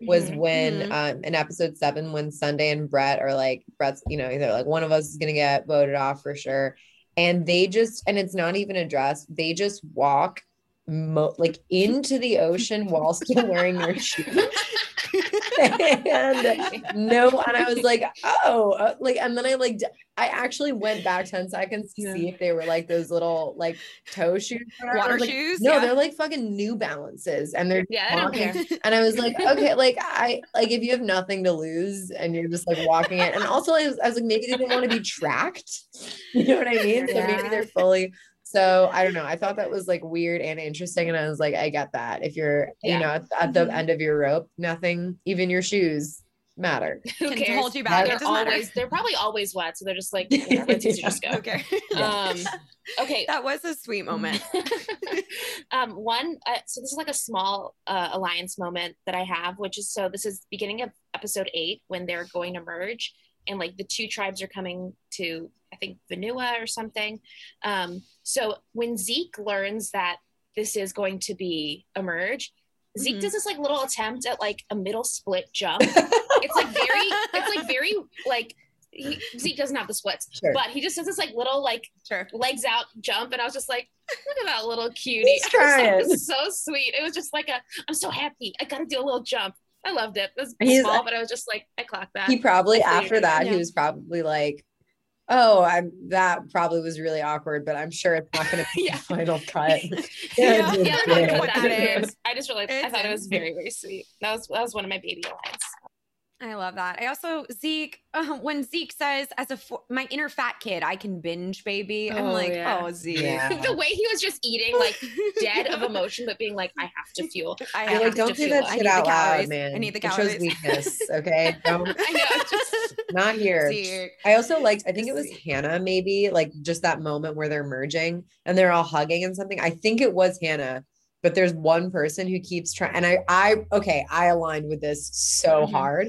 was Mhm. when Mhm. um in episode seven when Sunday and Brett are like Brett's, you know, they're like one of us is gonna get voted off for sure. And they just and it's not even addressed, they just walk mo- like into the ocean while still wearing their shoes. And no, and I was like, oh, uh, like, and then I like, I actually went back 10 seconds to Yeah. see if they were like those little like toe shoes. or whatever. I Water like, shoes. no, yeah. they're like fucking New Balances, and they're Yeah. And I was like, okay, like I like if you have nothing to lose and you're just like walking it, and also I was, I was like, maybe they didn't want to be tracked. You know what I mean? So maybe they're fully So I don't know. I thought that was like weird and interesting. And I was like, I get that. If you're, Yeah. you know, at, at the Mhm. end of your rope, nothing, even your shoes matter. Who Can cares? hold you back. They're It doesn't matter. always they're probably always wet, so they're just like whatever, it's easy to just go. Okay. Um, okay. that was a sweet moment. um, one, uh, so this is like a small uh, alliance moment that I have, which is so this is beginning of episode eight when they're going to merge, and like the two tribes are coming to I think Vanua or something. Um, so when Zeke learns that this is going to be a merge, Zeke does this like little attempt at like a middle split jump. it's like very, it's like very like. He, Zeke doesn't have the splits, Sure. but he just does this like little like Sure. legs out jump and I was just like, look at that little cutie. He's I was like, trying. it was so sweet. It was just like a I'm so happy. I gotta do a little jump. I loved it. It was He's- small, but I was just like, I clocked that. he probably after that Yeah. he was probably like oh i'm that probably was really awkward but i'm sure it's not going to be Yeah. the final cut Yeah. Yeah, yeah, yeah. I, Put that that in. in. I just really I thought it was very, very sweet. That was that was one of my baby lines. I love that. I also Zeke uh, when Zeke says, "As a fo- my inner fat kid, I can binge, baby." I'm Oh, like, yeah. "Oh, Zeke." Yeah. the way he was just eating like dead of emotion, but being like, I have to fuel. I I have like have don't to say that shit out loud man I need the it shows calories. weakness okay don't I know. Just, not here Zeke. I also liked, I think it was Sweet. Hannah, maybe like just that moment where they're merging and they're all hugging and something. I think it was Hannah, but there's one person who keeps trying. And I, I, okay, I aligned with this so Mhm. hard.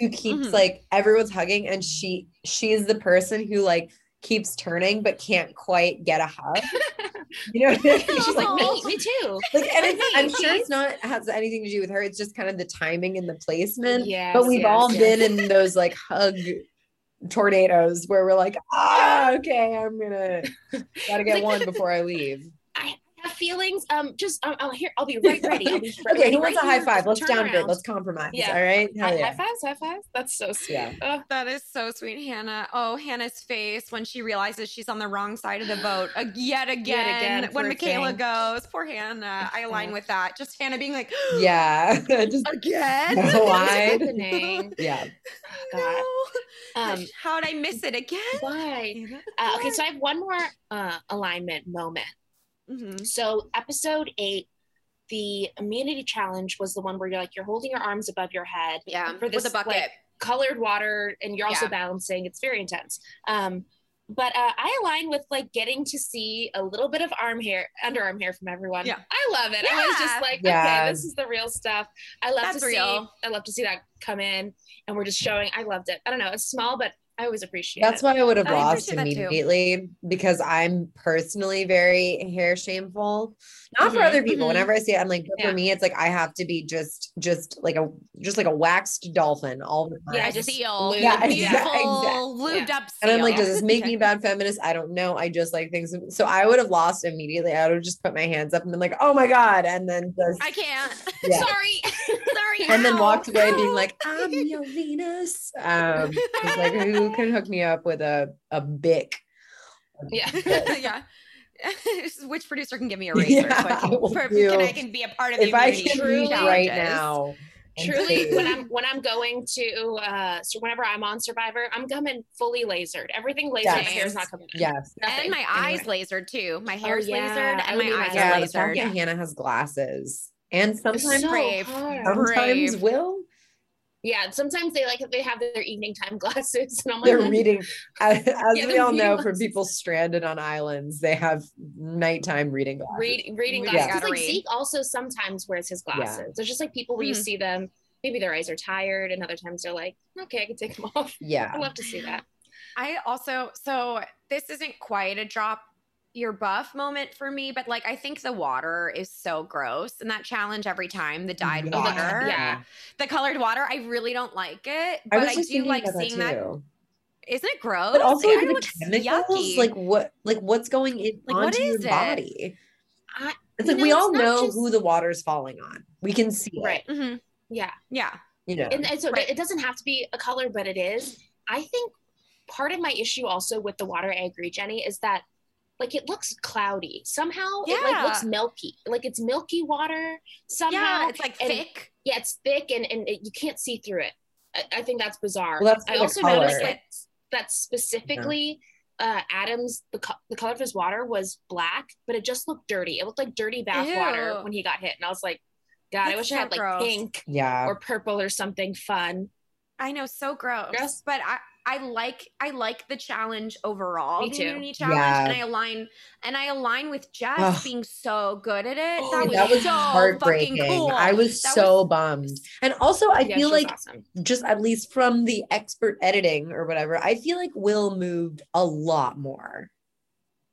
Who keeps Mhm. like everyone's hugging and she, she's the person who like keeps turning but can't quite get a hug. You know, what I mean? she's like, me, me too. like, and it's, I'm sure it's not has anything to do with her. It's just kind of the timing and the placement Yeah. but we've yes, all yes. been in those like hug tornadoes where we're like, ah, okay, I'm gonna gotta get Like- one before I leave. I have feelings. Um, just um, I'll hear. I'll be right ready. I'll be okay, who right wants a high five? Let's Turn downgrade. around. Let's compromise. Yeah. All right. Hell High, yeah. high fives, high fives. That's so sweet. Yeah. Oh, That is so sweet, Hannah. Oh, Hannah's face when she realizes she's on the wrong side of the boat uh, yet again. again, when poor Michaela thing. goes, poor Hannah. I align with that. Just Hannah being like, Yeah. just again. That's what's yeah. God. No. Um, How'd I miss it again? why? Uh, okay, so I have one more uh, alignment moment. Mhm. So episode eight, the immunity challenge was the one where you're like you're holding your arms above your head, Yeah, For with this, the bucket. like, colored water, and you're also Yeah. balancing. It's very intense. Um, but uh, I align with like getting to see a little bit of arm hair, underarm hair from everyone. Yeah. I love it. I was just like, Yeah. okay, this is the real stuff. I love That's to real. see. I love to see that come in, and we're just showing. I loved it. I don't know. It's small, but I always appreciate That's it. why I would have I lost appreciate immediately because I'm personally very hair shameful. Not for Mhm, other people. mhm. Whenever I see it, I'm like, but Yeah. for me, it's like I have to be just, just like a, just like a waxed dolphin all the time. Yeah, a just seal. lube. Yeah, beautiful, exactly. lubed up seal. And I'm like, does this make Okay. me bad feminist? I don't know. I just like things. So I would have lost immediately. I would have just put my hands up and been like, oh my God. And then just, I can't. yeah. Sorry. Sorry. and then walked away being like, I'm your Venus. Um, like, who can hook me up with a, a bic? yeah. yeah. Which producer can give me a razor Yeah, so I can, I will per- can I can be a part of the If I can reach right now. truly when i'm when i'm going to uh so whenever i'm on survivor i'm coming fully lasered everything lasered Yes. my hair's not coming in. Yes. And my eyes lasered too. My hair's yeah, lasered and my eyes that. Yeah, are lasered. that Hannah has glasses. And sometimes It's so brave. sometimes brave. will yeah sometimes they like they have their evening time glasses and i'm like they're "Mm, reading as, as Yeah, we all know reading for people stranded on islands they have nighttime reading glasses. read, reading glasses Gotta like read. zeke also sometimes wears his glasses. There's just like people where you Mhm. see them maybe their eyes are tired and other times they're like okay i can take them off. Yeah, i yeah love to see that. I also so this isn't quite a drop your buff moment for me, but like I think the water is so gross and that challenge every time the dyed Yeah. water, Yeah. the colored water. I really don't like it, I but was I, just do like about seeing that. too. Isn't it gross? But also like, the chemicals, yucky. like what like what's going in Like, what onto your is it? body? I, It's You like we all know just- who the water's falling on. We can see it. right Mhm. yeah yeah, You know. and, and so Right. it doesn't have to be a color but it is i think part of my issue also with the water i agree jenny is that like it looks cloudy somehow yeah. it like looks milky like it's milky water somehow yeah. It's like and- thick. yeah it's thick and, and it, you can't see through it I, I think that's bizarre Well, that's i also color. noticed like that specifically uh Adams the co- the color of his water was black, but it just looked dirty. It looked like dirty bath water when he got hit, and I was like, God, I wish so I had like gross. pink Yeah. or purple or something fun. I know, so gross. Gross. But I, I like I like the challenge overall. Me the too. immunity challenge. Yeah. And I align and I align with Jess Ugh. being so good at it. Oh, that was, that was so heartbreaking. cool. I was That so bummed. And also I Yeah, feel like awesome. just at least from the expert editing or whatever, I feel like Will moved a lot more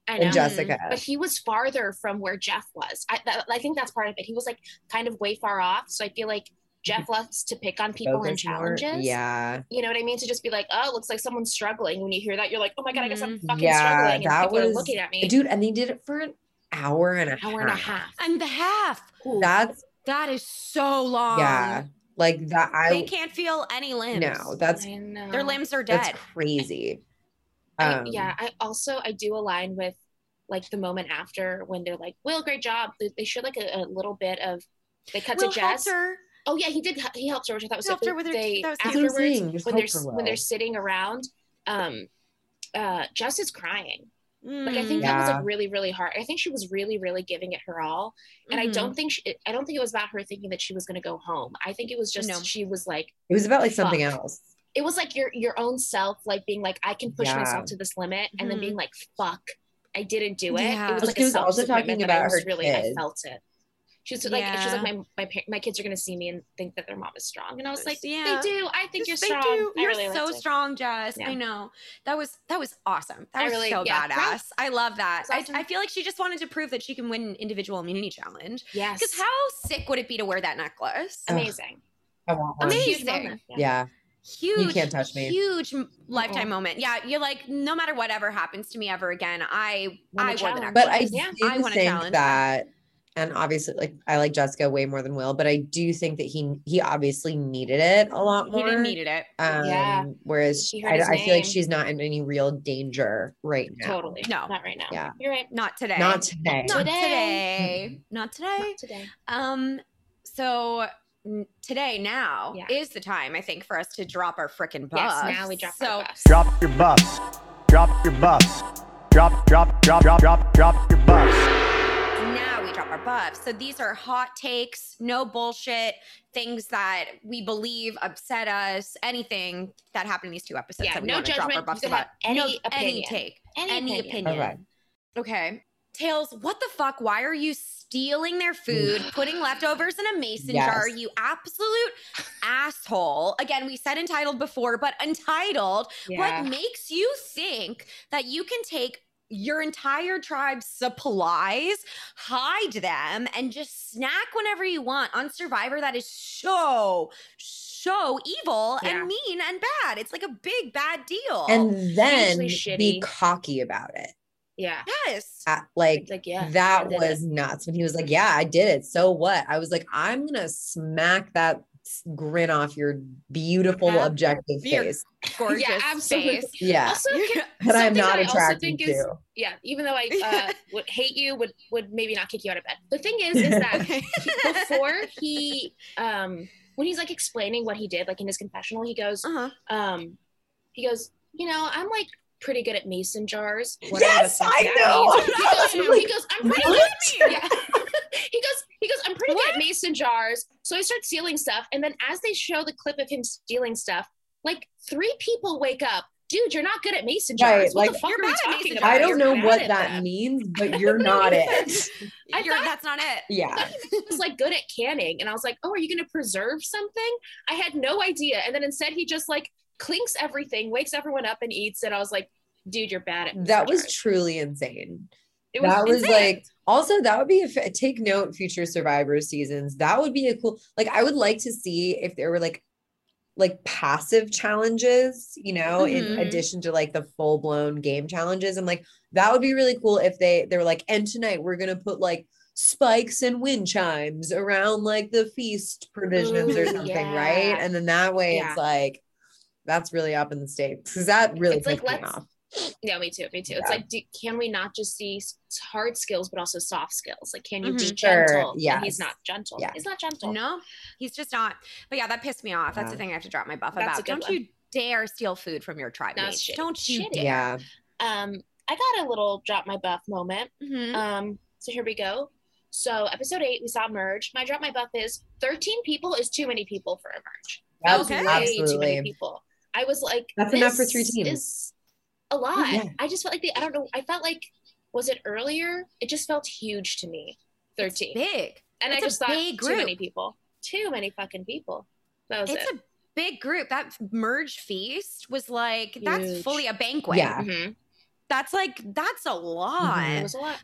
And. Jessica. But he was farther from where Jeff was. I, that, I think that's part of it. He was like kind of way far off. So I feel like Jeff loves to pick on people in Focus more. challenges. Yeah. You know what I mean? To just be like, oh, it looks like someone's struggling. When you hear that, you're like, oh my God, I guess I'm Mhm. fucking Yeah, struggling. And that people are looking at me. Dude, and they did it for an hour and a half. hour and a half. and the half. Ooh. That's That is so long. yeah. Like that They can't feel any limbs. no, that's I know. their limbs are dead. that's dead. crazy. I- Um, yeah, I also I do align with like the moment after when they're like, "Will, great job." They, they showed like a, a little bit of they cut Will to Jess. helped her. Oh yeah, he did. He helped her, which I thought was Helped so her with her- They that was cute. That's what I'm afterwards saying, when they're hope for when they're sitting around, um, uh, Jess is crying. Like I Mm. think that was Yeah. like really really hard. I think she was really really giving it her all, and I Mhm. don't think she, I don't think it was about her thinking that she was going to go home. I think it was just No. she was like It was about like something else. it was like your your own self like being like I can push Yeah. myself to this limit, and then Mhm. being like fuck. I didn't do it. Yeah. It was like she a was also talking I about was her really I felt it. She was like, she's like, my my par- my kids are gonna see me and think that their mom is strong, and I was like, Yeah. they do. I think you're They strong. do. You're really so strong, Jess. Yeah. I know. That was that was awesome. That I was really- so yeah, badass. right? I love that. It's I. I feel like she just wanted to prove that she can win an individual immunity challenge. Yes, Because how sick would it be to wear that necklace? Amazing. I want one. Amazing. Yeah. Yeah. Huge. can't touch me. Huge lifetime Uh-uh. moment. Yeah, you're like, no matter whatever happens to me ever again, I I the won challenge. But I Yeah, I want a think challenge. that, and obviously, like I like Jessica way more than Will, but I do think that he he obviously needed it a lot more. he didn't needed it. Um, Yeah. Whereas she- I, I feel like she's not in any real danger right now. Totally. No. not right now. Yeah. you're right. Not today. Not today. Not Today. today. Not today. Not today. Um, so today now Yeah. is the time I think for us to drop our freaking buffs. Yes, now we drop so our buffs. Drop your buffs. Drop your buffs. Drop, drop, drop, drop, drop, drop your buffs. Now we drop our buffs. So these are hot takes, no bullshit, things that we believe upset us, anything that happened in these two episodes. Yeah, that we no wanna drop our judgment. buffs You can have about. any no, any opinion. take, Any any, opinion. opinion. Okay. Okay. Tails, what the fuck? Why are you stealing their food, putting leftovers in a mason jar? You absolute asshole. Again, we said entitled before, but entitled. Yeah. What makes you think that you can take your entire tribe's supplies, hide them, and just snack whenever you want on Survivor? That is so, so evil Yeah. and mean and bad. It's like a big bad deal. And then be cocky about it. Yeah. yes. Uh, like Like yeah. that I did was nuts when he was like, "Yeah, I did it. So what?" I was like, "I'm gonna smack that s- grin off your beautiful, Yeah. objective Your face." Gorgeous Yeah, absolutely. face. Yeah, Also, can- that I'm something not I also attracted think to. is- yeah, even though I uh, would hate you, would would maybe not kick you out of bed. The thing is, is that before he, um, when he's like explaining what he did, like in his confessional, he goes, uh-huh. um, he goes, you know, I'm like pretty good at mason jars. Yes, I that know. means. He goes, I was he goes, I'm pretty good. What? Yeah. He goes, he goes, I'm pretty good at mason jars. So I start stealing stuff, and then as they show the clip of him stealing stuff, like three people wake up. Dude, you're not good at mason jars. Right, what like- the fuck You're are we bad talking about? I don't You're know what at that means, but you're not it. I You're, thought- that's not it. Yeah. He was like good at canning, and I was like, "Oh, are you going to preserve something?" I had no idea, and then instead he just like clinks everything, wakes everyone up, and eats it. I was like, "Dude, you're bad at mason That was jars." truly insane. It that was insane. like also that would be a take note future survivor seasons that would be a cool like i would like to see if there were like like passive challenges you know in Mhm. addition to like the full-blown game challenges i'm like that would be really cool if they they were like and tonight we're gonna put like spikes and wind chimes around like the feast provisions or Ooh, something right and then that way Yeah. it's like that's really up in the stakes because that really It's like, let's- off Yeah, me too. Me too. It's like, do, can we not just see hard skills, but also soft skills? Like, can you Mhm. be Sure, gentle? And yes. he's not gentle. Yeah. He's not gentle. No, he's just not. But yeah, that pissed me off. That's the thing I have to drop my buff That's a about. good Don't one. you dare steal food from your tribe No, mates. Don't you Shitty. dare. yeah Um, I got a little drop my buff moment. Mhm. Um, so here we go. So episode eight, we saw merge. My drop my buff is 13 people is too many people for a merge. That was Okay. way too many people. I was like, That's enough for three teams. is a lot. Yeah. I just felt like they, I don't know. I felt like, was it earlier? It just felt huge to me. 13. big. and I it's a just thought big too many people. Too many fucking people. That was It's it. a big group. That merge feast was like that's fully a banquet. Yeah. Mhm. That's like that's a lot. Mhm. It was a lot.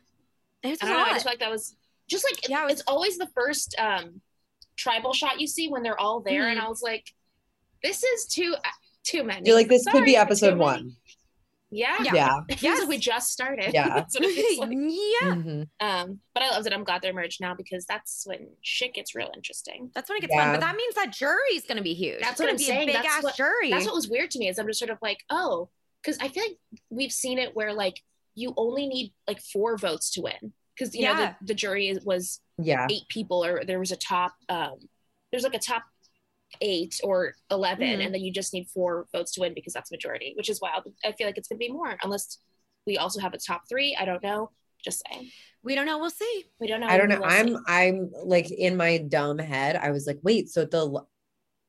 It's I a don't know. I just felt like that was just like Yeah, it was- it's always the first um tribal shot you see when they're all there, and Mhm. I was like, this is too too many. You're like, this could be too episode many. one. Yeah. Yeah. Yeah. Yes. like we just started. Yeah. That's what like. yeah. Mhm. Um, but I loved it. I'm glad they're merged now because that's when shit gets real interesting. That's when it gets Yeah. fun. But that means that jury's gonna be huge. That's it's what gonna I'm be saying. a big That's ass what- jury. That's what was weird to me is I'm just sort of like, oh, because I feel like we've seen it where like you only need like four votes to win because you know the, the jury was Yeah. eight people or there was a top um there's like a top eight or 11 Mhm. and then you just need four votes to win because that's majority which is wild i feel like it's going to be more unless we also have a top three i don't know just saying we don't know. We'll see. we don't know I don't know. We'll. I'm I'm like in my dumb head. I was like, wait, so the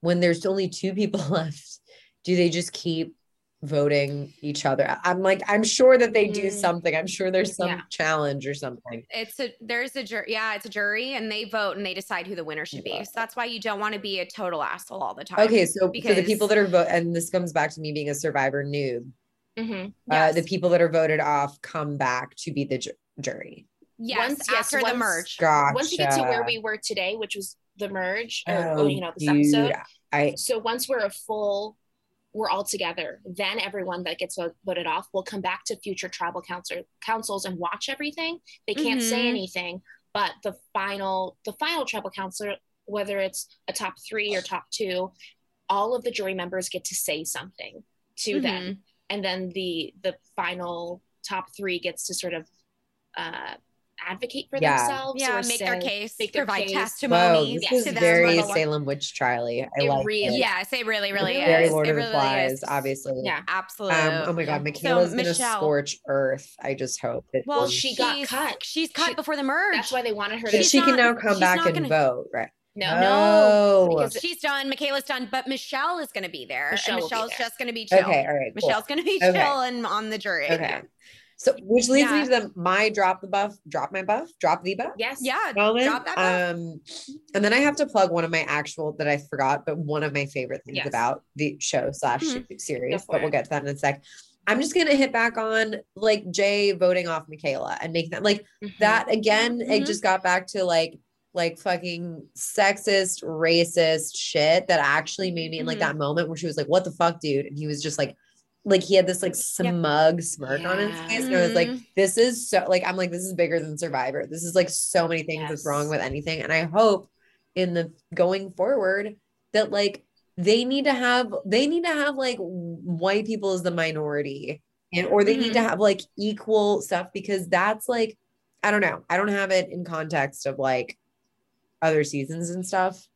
when there's only two people left, do they just keep voting each other? I'm like, I'm sure that they do Mm. something. I'm sure there's some Yeah. challenge or something. It's a there's a jury. Yeah, it's a jury, and they vote and they decide who the winner should be. So that's why you don't want to be a total asshole all the time. Okay, so for the people that are vote, and this comes back to me being a survivor noob, Mhm. uh, the people that are voted off come back to be the ju- jury. Yes, Once- yes, after the merge. Gotcha. once you get to where we were today which was the merge or Oh, you know this dude, episode I so once we're a full we're all together then everyone that gets voted off will come back to future tribal council councils and watch everything they can't say Mhm. anything but the final the final tribal council whether it's a top three or top two all of the jury members get to say something to them Mhm. and then the the final top three gets to sort of uh advocate for Yeah. themselves Yeah, or make their case, make their provide case. Whoa, testimony this yes, is to them. very Salem witch trially. I It like really- it. Yes, it really, really is. very Lord it of the Flies, is. obviously. yeah Absolutely. Um, oh my God, Michaela's gonna Michelle- scorch Earth. I just hope that. Well, Well, she got she's- cut. She's cut She- before the merge. that's why they wanted her to she can now come back and gonna- vote, right? no No. because she's done. Michaela's done, but Michelle is going to be there, Michelle and will be Michelle's there. just going to be chill. Okay, all right. cool. Michelle's going to be Okay. chill and on the jury. Okay. So, which leads me to the my drop the buff, drop my buff, drop the buff yes Yeah. moment. Drop that buff. Um, and then I have to plug one of my actual that I forgot, but one of my favorite things Yes. about the show slash Mhm. series. for But we'll get to that in a sec. I'm just gonna hit back on like Jay voting off Michaela and making that like Mhm. that again. It Mhm. just got back to like like fucking sexist, racist shit that actually made me in like Mhm. that moment where she was like, "What the fuck, dude?" And he was just like, like he had this like smug smirk on his face, and I was like. "This is so like I'm like this is bigger than Survivor. This is like so many things that's Yes. wrong with anything." And I hope in the going forward that like they need to have they need to have like white people as the minority and or they need to mm-hmm. have like equal stuff because that's like I don't know. I don't have it in context of like other seasons and stuff.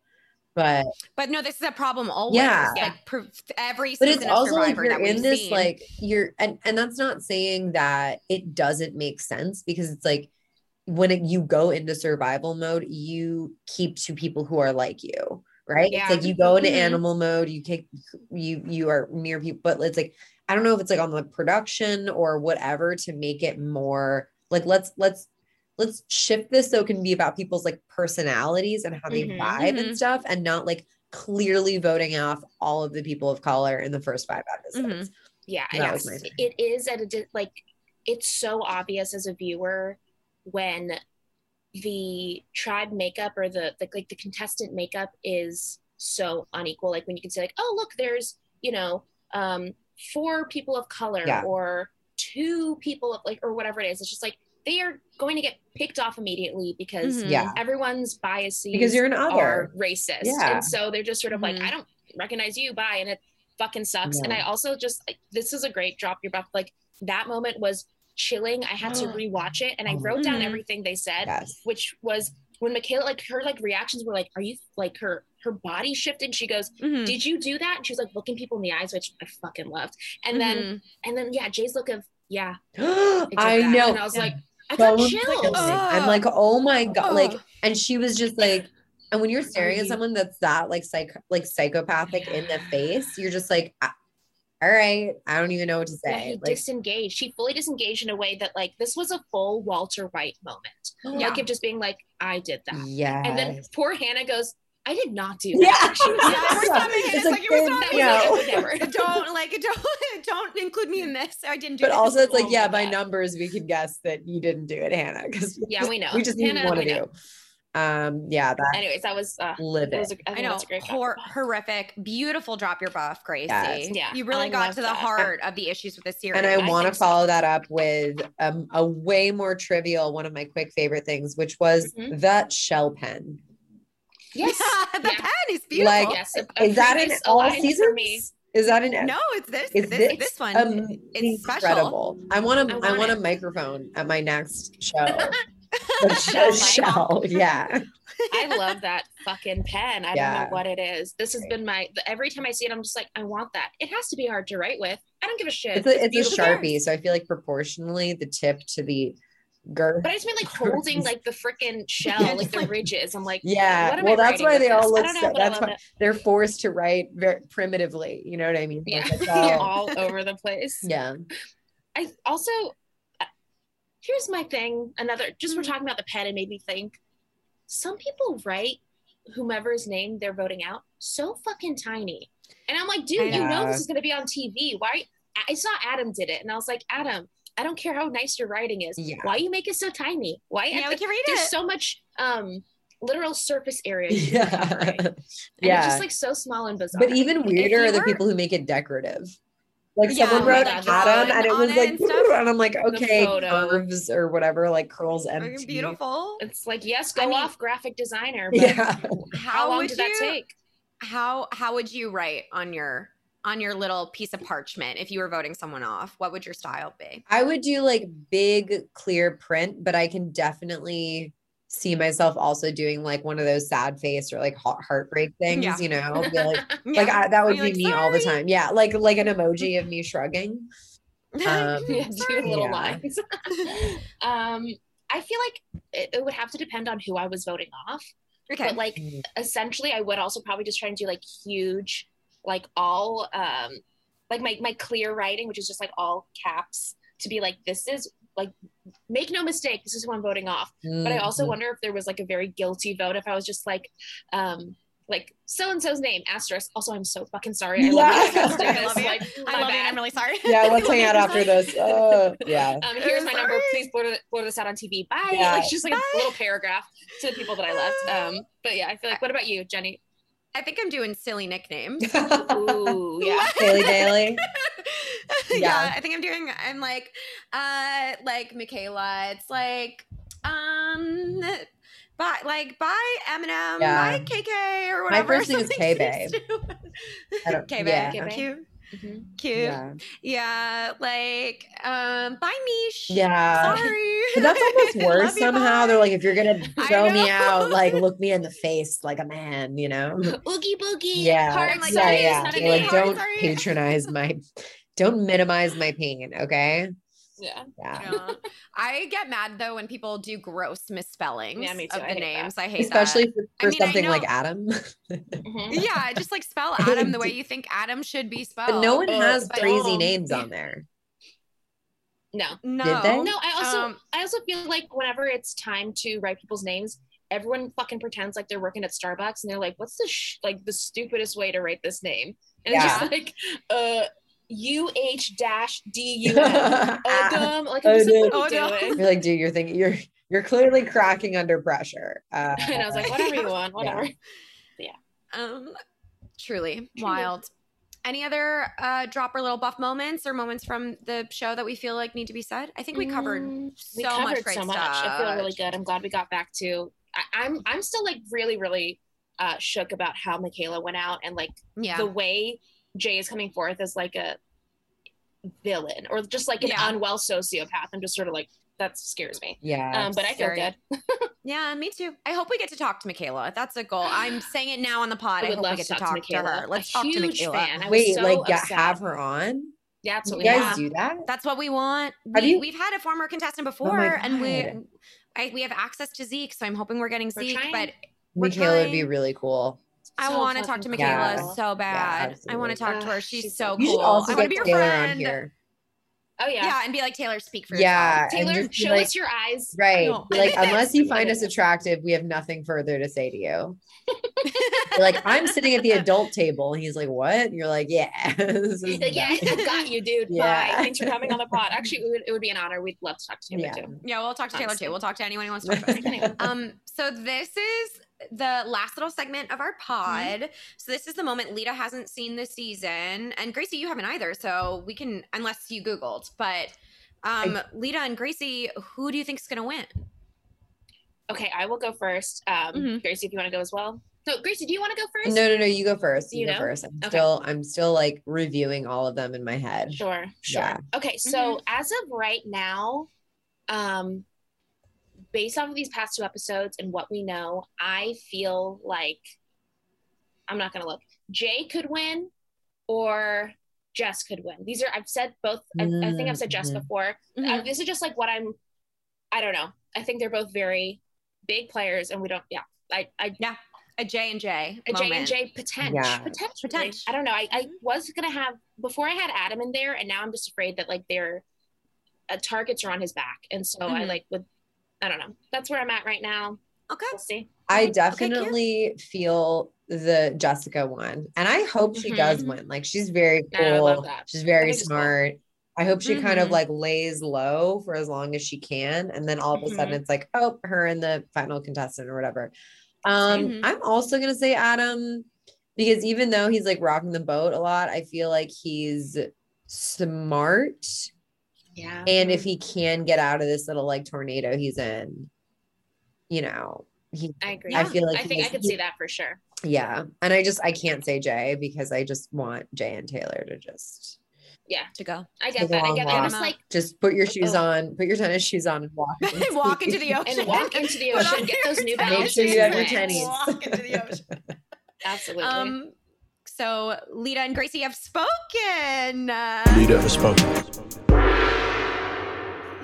But But no, this is a problem always. Yeah. Like pro- every but season it's of also like you're in this seen. like you're and and that's not saying that it doesn't make sense because it's like when it, you go into survival mode you keep to people who are like you right Yeah. it's like you go into Mhm. animal mode you take you you are near people but it's like i don't know if it's like on the production or whatever to make it more like let's let's let's shift this so it can be about people's like personalities and how they Mhm. vibe Mhm. and stuff and not like clearly voting off all of the people of color in the first five episodes yeah That was yes. it is at a like it's so obvious as a viewer when the tribe makeup or the, the like the contestant makeup is so unequal like when you can say like oh look there's you know um four people of color Yeah. or two people of like or whatever it is it's just like they are going to get picked off immediately because Mhm. yeah everyone's biases because you're an are other racist. Yeah. And so they're just sort of like, Mhm. I don't recognize you, bye. And it fucking sucks. And I also just, like, this is a great drop your buff. Like that moment was chilling. I had to rewatch it and I wrote down Mhm. everything they said, yes which was when Michaela, like her like reactions were like, are you like her, her body shifted. She goes, Mhm. did you do that? And she was like looking people in the eyes, which I fucking loved. And then, Mhm. and then, yeah, Jay's look of, Yeah, I did know. And I was like, I got So chills. I'm like, oh my god, like, and she was just like, and when you're staring at someone that's that like psych like psychopathic in the face, you're just like, "Ah, all right, I don't even know what to Yeah, say. he Like, disengaged. She fully disengaged in a way that like this was a full Walter White moment. Yeah. Like of just being like, I did that. yeah, And then poor Hannah goes, I did not do yeah, that. She was Yeah, like, we're stopping it. It's It's like, like, we're then, stopping you it. know. I would never. don't like don't don't include me in this. I didn't do it. but this. also it's like, Oh yeah, by God. numbers we can guess that you didn't do it, Hannah, because Yeah, we know. we just need Hannah, one of we know. you. Um, yeah, that Anyways, that was uh, live it was a, I, I know, a great hor- horrific, beautiful drop your buff, Gracie. Yes. Yeah, you really I got love to the that. heart of the issues with the series. And I I want to think so. follow that up with um, a way more trivial, one of my quick favorite things, which was Mhm. the shell pen. Yes. the yeah. pen is beautiful. Like, Yes. a- a Is that in all seasons? me. Is that in no, it's this. Is this, this this one. um, it's special. incredible? I want I a I want want a microphone at my next show. The Shell shell, yeah. I love that fucking pen. I don't know what it is. This has Great. been my every time I see it, I'm just like, I want that. It has to be hard to write with. I don't give a shit. It's a it's a beautiful. sharpie, so I feel like proportionally the tip to the girth. But I just mean like holding like the freaking shell, Yeah, like the like- ridges. I'm like, Yeah, what am well, that's why they all look know, so- that's why- it. They're forced to write very primitively. You know what I mean? Yeah, Like, all- all over the place. yeah. I also uh, here's my thing. Another just we're talking about the pen and made me think. Some people write whomever's name they're voting out so fucking tiny, and I'm like, dude, I you know know. this is gonna be on TV. Why? I saw Adam did it, and I was like, Adam, I don't care how nice your writing is. Yeah. Why you make it so tiny? Why? Yeah, we can read there's it. so much um literal surface area. you Yeah. and yeah. it's just like so small and bizarre. But even weirder are the were- people who make it decorative. Like Yeah, someone wrote God, Adam the and it was on like, and and I'm like, okay, curves or whatever, like curls Fucking empty. beautiful. it's like yes, go I mean- off graphic designer. But Yeah. How, how long would did you, that take? How how would you write on your on your little piece of parchment if you were voting someone off? What would your style be? I would do like big clear print, but I can definitely see myself also doing like one of those sad face or like heart- heartbreak things, Yeah. you know, be like, like I, that would Be be like, me all the time. Yeah. Like, like an emoji of me shrugging. Um, yeah, do Sorry. little Yeah. lines. um, I feel like it, it would have to depend on who I was voting off. okay. But like Mm. essentially I would also probably just try and do like huge, like all um like my my clear writing, which is just like all caps, to be like, this is like make no mistake, this is who I'm voting off. But I also Mhm. wonder if there was like a very guilty vote if I was just like um like so and so's name asterisk. Also, I'm so fucking sorry. I love Yeah. you. I love you. Like, I love you I'm really sorry. yeah, let's hang out after this. Uh, yeah. Um, here's my number. Please blur, blur this out on TV. Bye. Yeah. Like just like Bye. a little paragraph to the people that I left. Um, but yeah, I feel like. What about you, Jenny? I think I'm doing silly nicknames. Ooh, yeah. Haley Daily. yeah. Yeah. I think I'm doing. I'm like, uh, like Michaela. It's like, um, bye, like bye Eminem, Yeah. bye KK or whatever. My first thing is something K-Babe. stupid. I don't- K-Babe, yeah. K-Babe. Cute, Mhm. cute. Yeah. Yeah. like, um, bye Mish. Yeah. Sorry. But that's almost worse somehow. They're like, if you're gonna throw me out, like look me in the face like a man, you know? Oogie boogie. Yeah. Heart, like, yeah, yeah. it's not a They're like, don't patronize my don't minimize my pain, okay? Yeah. Yeah. Yeah. I get mad though when people do gross misspellings Yeah, me too. of I the hate that. names. I hate Especially that. for, I mean, something like know- Adam. Mhm. Yeah, just like spell Adam the way you think Adam should be spelled. but no one Oh, has but- crazy um, names on there. No. No. they? No, I also Um, I also feel like whenever it's time to write people's names, everyone fucking pretends like they're working at Starbucks and they're like, "What's the sh- like the stupidest way to write this name?" And it's just like, uh, U H dash D U M. Adam. Like, I'm Oh, just like, dude. what are you no. doing? You're like, dude, you're thinking you're you're clearly cracking under pressure. Uh, And I was like, whatever you want, whatever. Yeah. Um, truly wild. Any other uh, drop or little buff moments or moments from the show that we feel like need to be said? I think we covered Mm, so we covered much great so much. stuff. I feel really good. I'm glad we got back to. I, I'm I'm still like really really uh, shook about how Michaela went out and like Yeah. the way Jay is coming forth as like a villain or just like an Yeah. unwell sociopath. I'm just sort of like that scares me. yeah. Um, but I feel good. yeah, me too. I hope we get to talk to Michaela. That's a goal. I'm saying it now on the pod. I I, would hope we love get to to talk talk to to her. Let's A talk to huge Michaela. fan. I was Wait, so like get, upset. have her on? Yeah, that's what You we guys have. do that? That's what we want. Have We, you- Oh We've had a former contestant my before, and we I, we have access to Zeke, so I'm hoping we're getting We're Zeke. trying. But Wewe're Michaela would be really cool. I So want to talk to fucking Michaela cool. so bad. I want to talk to her. She's, she's so so cool. You should also I want to be your Taylor friend. on here. Oh yeah. Yeah. and be like Taylor. Speak for Yeah, and Taylor, just show like, us your eyes. right. know. like, unless you find us attractive, we have nothing further to say to you. Like, I'm sitting at the adult table. And he's like, what? And you're like, yeah. this is He's like, yeah, I got you, dude. Yeah. Bye. Thanks for coming on the pod. Actually, it would, it would be an honor. We'd love to talk to Taylor Yeah. too. Yeah, we'll talk to Taylor too. We'll talk to anyone who wants to talk to us. Um, so this is the last little segment of our pod. So this is the moment Lida hasn't seen the season, and Gracie, you haven't either. So we can, unless you Googled, but um, Lida and Gracie, who do you think is gonna win? Okay, I will go first. Um, Mhm. Gracie, if you want to go as well. So, Gracie, do you want to go first? No, no, no. You go first. You, You go first. I'm Okay. still, I'm still like reviewing all of them in my head. Sure, sure. Yeah. Okay, so as of right now, um, based off of these past two episodes and what we know, I feel like I'm not gonna look. Jay could win, or Jess could win. These are I've said both. I, I think I've said Jess Mhm. before. Uh, this is just like what I'm. I don't know. I think they're both very big players, and we don't. Yeah, I, I A J and J. a J moment. and J potential. Yeah. Potentially. Potent. I don't know. I, I was gonna have before I had Adam in there, and now I'm just afraid that like their uh, targets are on his back, and so I Mhm. like would. I don't know. That's where I'm at right now. Okay. We'll see. I Okay, definitely feel the Jessica one, and I hope she Mhm. does win. Like she's very I love cool. that. She's very think smart. I hope she kind of Mhm. like lays low for as long as she can, and then all of a sudden it's like, oh, her and the final contestant or whatever. Um. I'm also gonna say Adam because even though he's like rocking the boat a lot, I feel like he's smart, Yeah. and if he can get out of this little like tornado he's in, you know, he I agree. I feel like I he think I is- could see that for sure. yeah, and I just I can't say Jay because I just want Jay and Taylor to just yeah, To go. I Take get that. I long get that. Just like just put your shoes Oh. on, put your tennis shoes on, and walk. Walk into the ocean. and walk into the ocean. Get those new tennis balances. Make sure you have your shoes and tennies. Walk into the ocean. Absolutely. Um, so Lida and Gracie have spoken. Lida has spoken.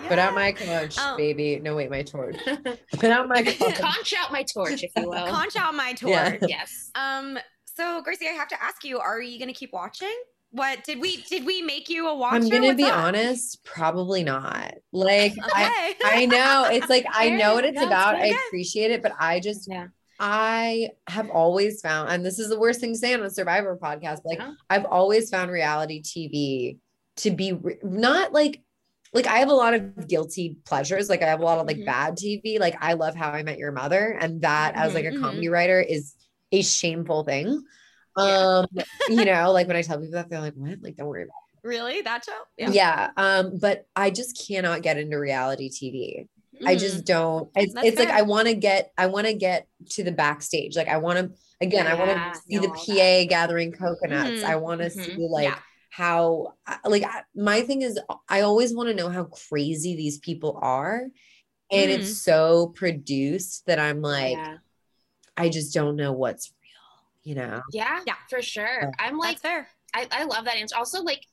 Put out my conch, Oh. baby. No, wait, my torch. Put out my conch. Conch out my torch, if you will. Conch out my torch. Yeah. yes. Um, so Gracie, I have to ask you: Are you going to keep watching? What did we did we make you a watcher? I'm gonna be up? honest, probably not. Like I, Okay. I know it's like I know what it's about. I appreciate it, but I just Yeah. I have always found, and this is the worst thing to say on a Survivor podcast. But like Yeah. I've always found reality TV to be re- not like like I have a lot of guilty pleasures. Like I have a lot of like Mhm. bad TV. Like I love How I Met Your Mother, and that as like a Mhm. comedy writer is a shameful thing. Yeah. Um, you know, like when I tell people that, they're like, "What?" Like, don't worry about. really that show? It. Yeah. Um, but I just cannot get into reality TV. I Mhm. just don't. It's, That's it's like. I want to get. I want to get to the backstage. Like I want to. Again, I want to see the PA gathering coconuts. Mhm. I want to Mhm. see like Yeah. How. Like my thing is, I always want to know how crazy these people are, and Mhm. it's so produced that I'm like, yeah. I just don't know what's real. You know. yeah. Yeah. For sure. Yeah. I'm like, That's fair. I, I love that answer. Also, like,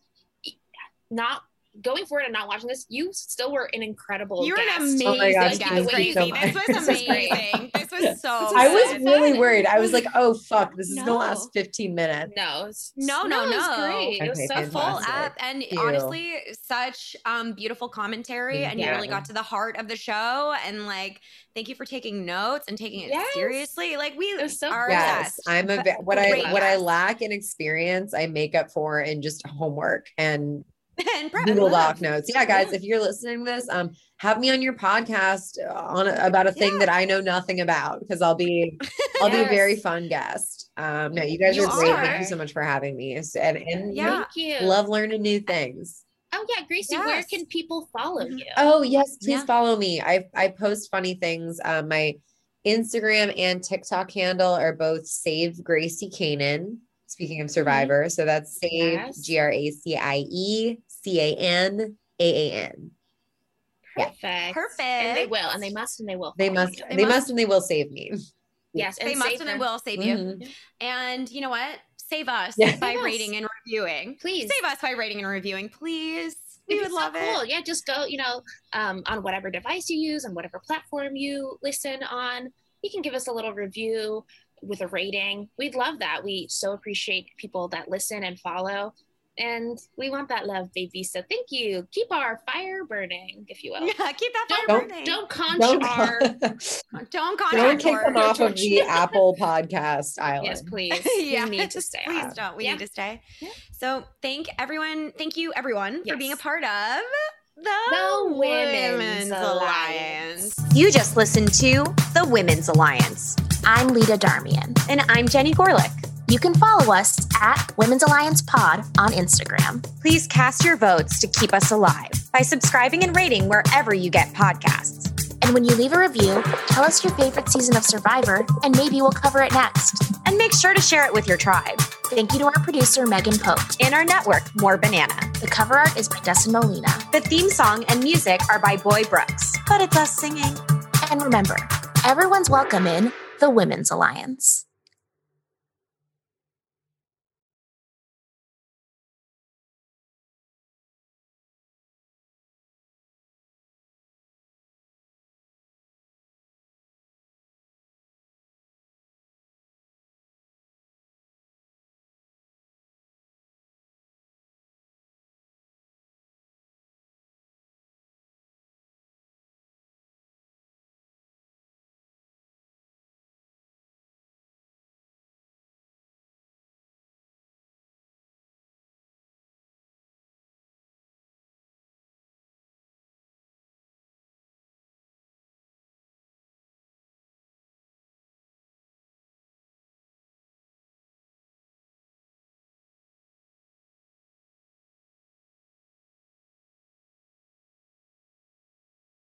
not going forward and not watching this, you still were an incredible. You're an amazing Oh my gosh, guest, thank you so this much. was This is amazing. this was so. I was good. really worried. I was like, oh fuck, this is gonna last 15 minutes. No, it's, No, no, it was no. great. It was so a full fantastic. fun. app and you. honestly such um beautiful commentary Thank and you really got to the heart of the show and like thank you for taking notes and taking it Yes. seriously like we It so are. Yes, obsessed. I'm a But ve- what I great what I lack in experience, I make up for in just homework and and prep. Google Doc notes. Yeah, guys, if you're listening to this, um, have me on your podcast uh, on a, about a thing Yeah. that I know nothing about because I'll be I'll be a very fun guest. Um, no, you guys You are great. Thank you so much for having me. And and Yeah. Thank you. love learning new things. Oh yeah, Gracie, where can people follow Mhm. you? Oh yes, please Yeah. follow me. I I post funny things. Um, my Instagram and TikTok handle are both Save Gracie Canaan. Speaking of Survivor, so that's Save Yes. G R A C I E C A N A A N. Yeah. Perfect. Perfect. And they will, and they must, and they will. They must, you. they, must, and they will save me. Yes, and they must save and they will save you Mhm. and you know what save us Yeah. by Save us. rating and reviewing. Please. Save us by rating and reviewing, please. We would it's love so it. Yeah, just go, you know, um, on whatever device you use, on whatever platform you listen on. You can give us a little review with a rating. We'd love that. We so appreciate people that listen and follow. And we want that love, baby. So thank you. Keep our fire burning, if you will. Yeah, keep that fire Don't burning. don't conch Don't, our don't don't contact kick them off of the Apple Podcast Island. Yes, please. yeah, We need to stay Please on. don't. We Yeah. need to stay. Yeah. So thank everyone. Thank you everyone for being a part of the, The Women's Alliance. You just listened to The Women's Alliance. I'm Lida Darmian. And I'm Jenny Gorelick. You can follow us at Women's Alliance Pod on Instagram. Please cast your votes to keep us alive by subscribing and rating wherever you get podcasts. And when you leave a review, tell us your favorite season of Survivor, and maybe we'll cover it next. And make sure to share it with your tribe. Thank you to our producer, Megan Pope. And our network, More Banana. The cover art is by Dustin Molina. The theme song and music are by Boy Brooks, but it's us singing. And remember, everyone's welcome in the Women's Alliance.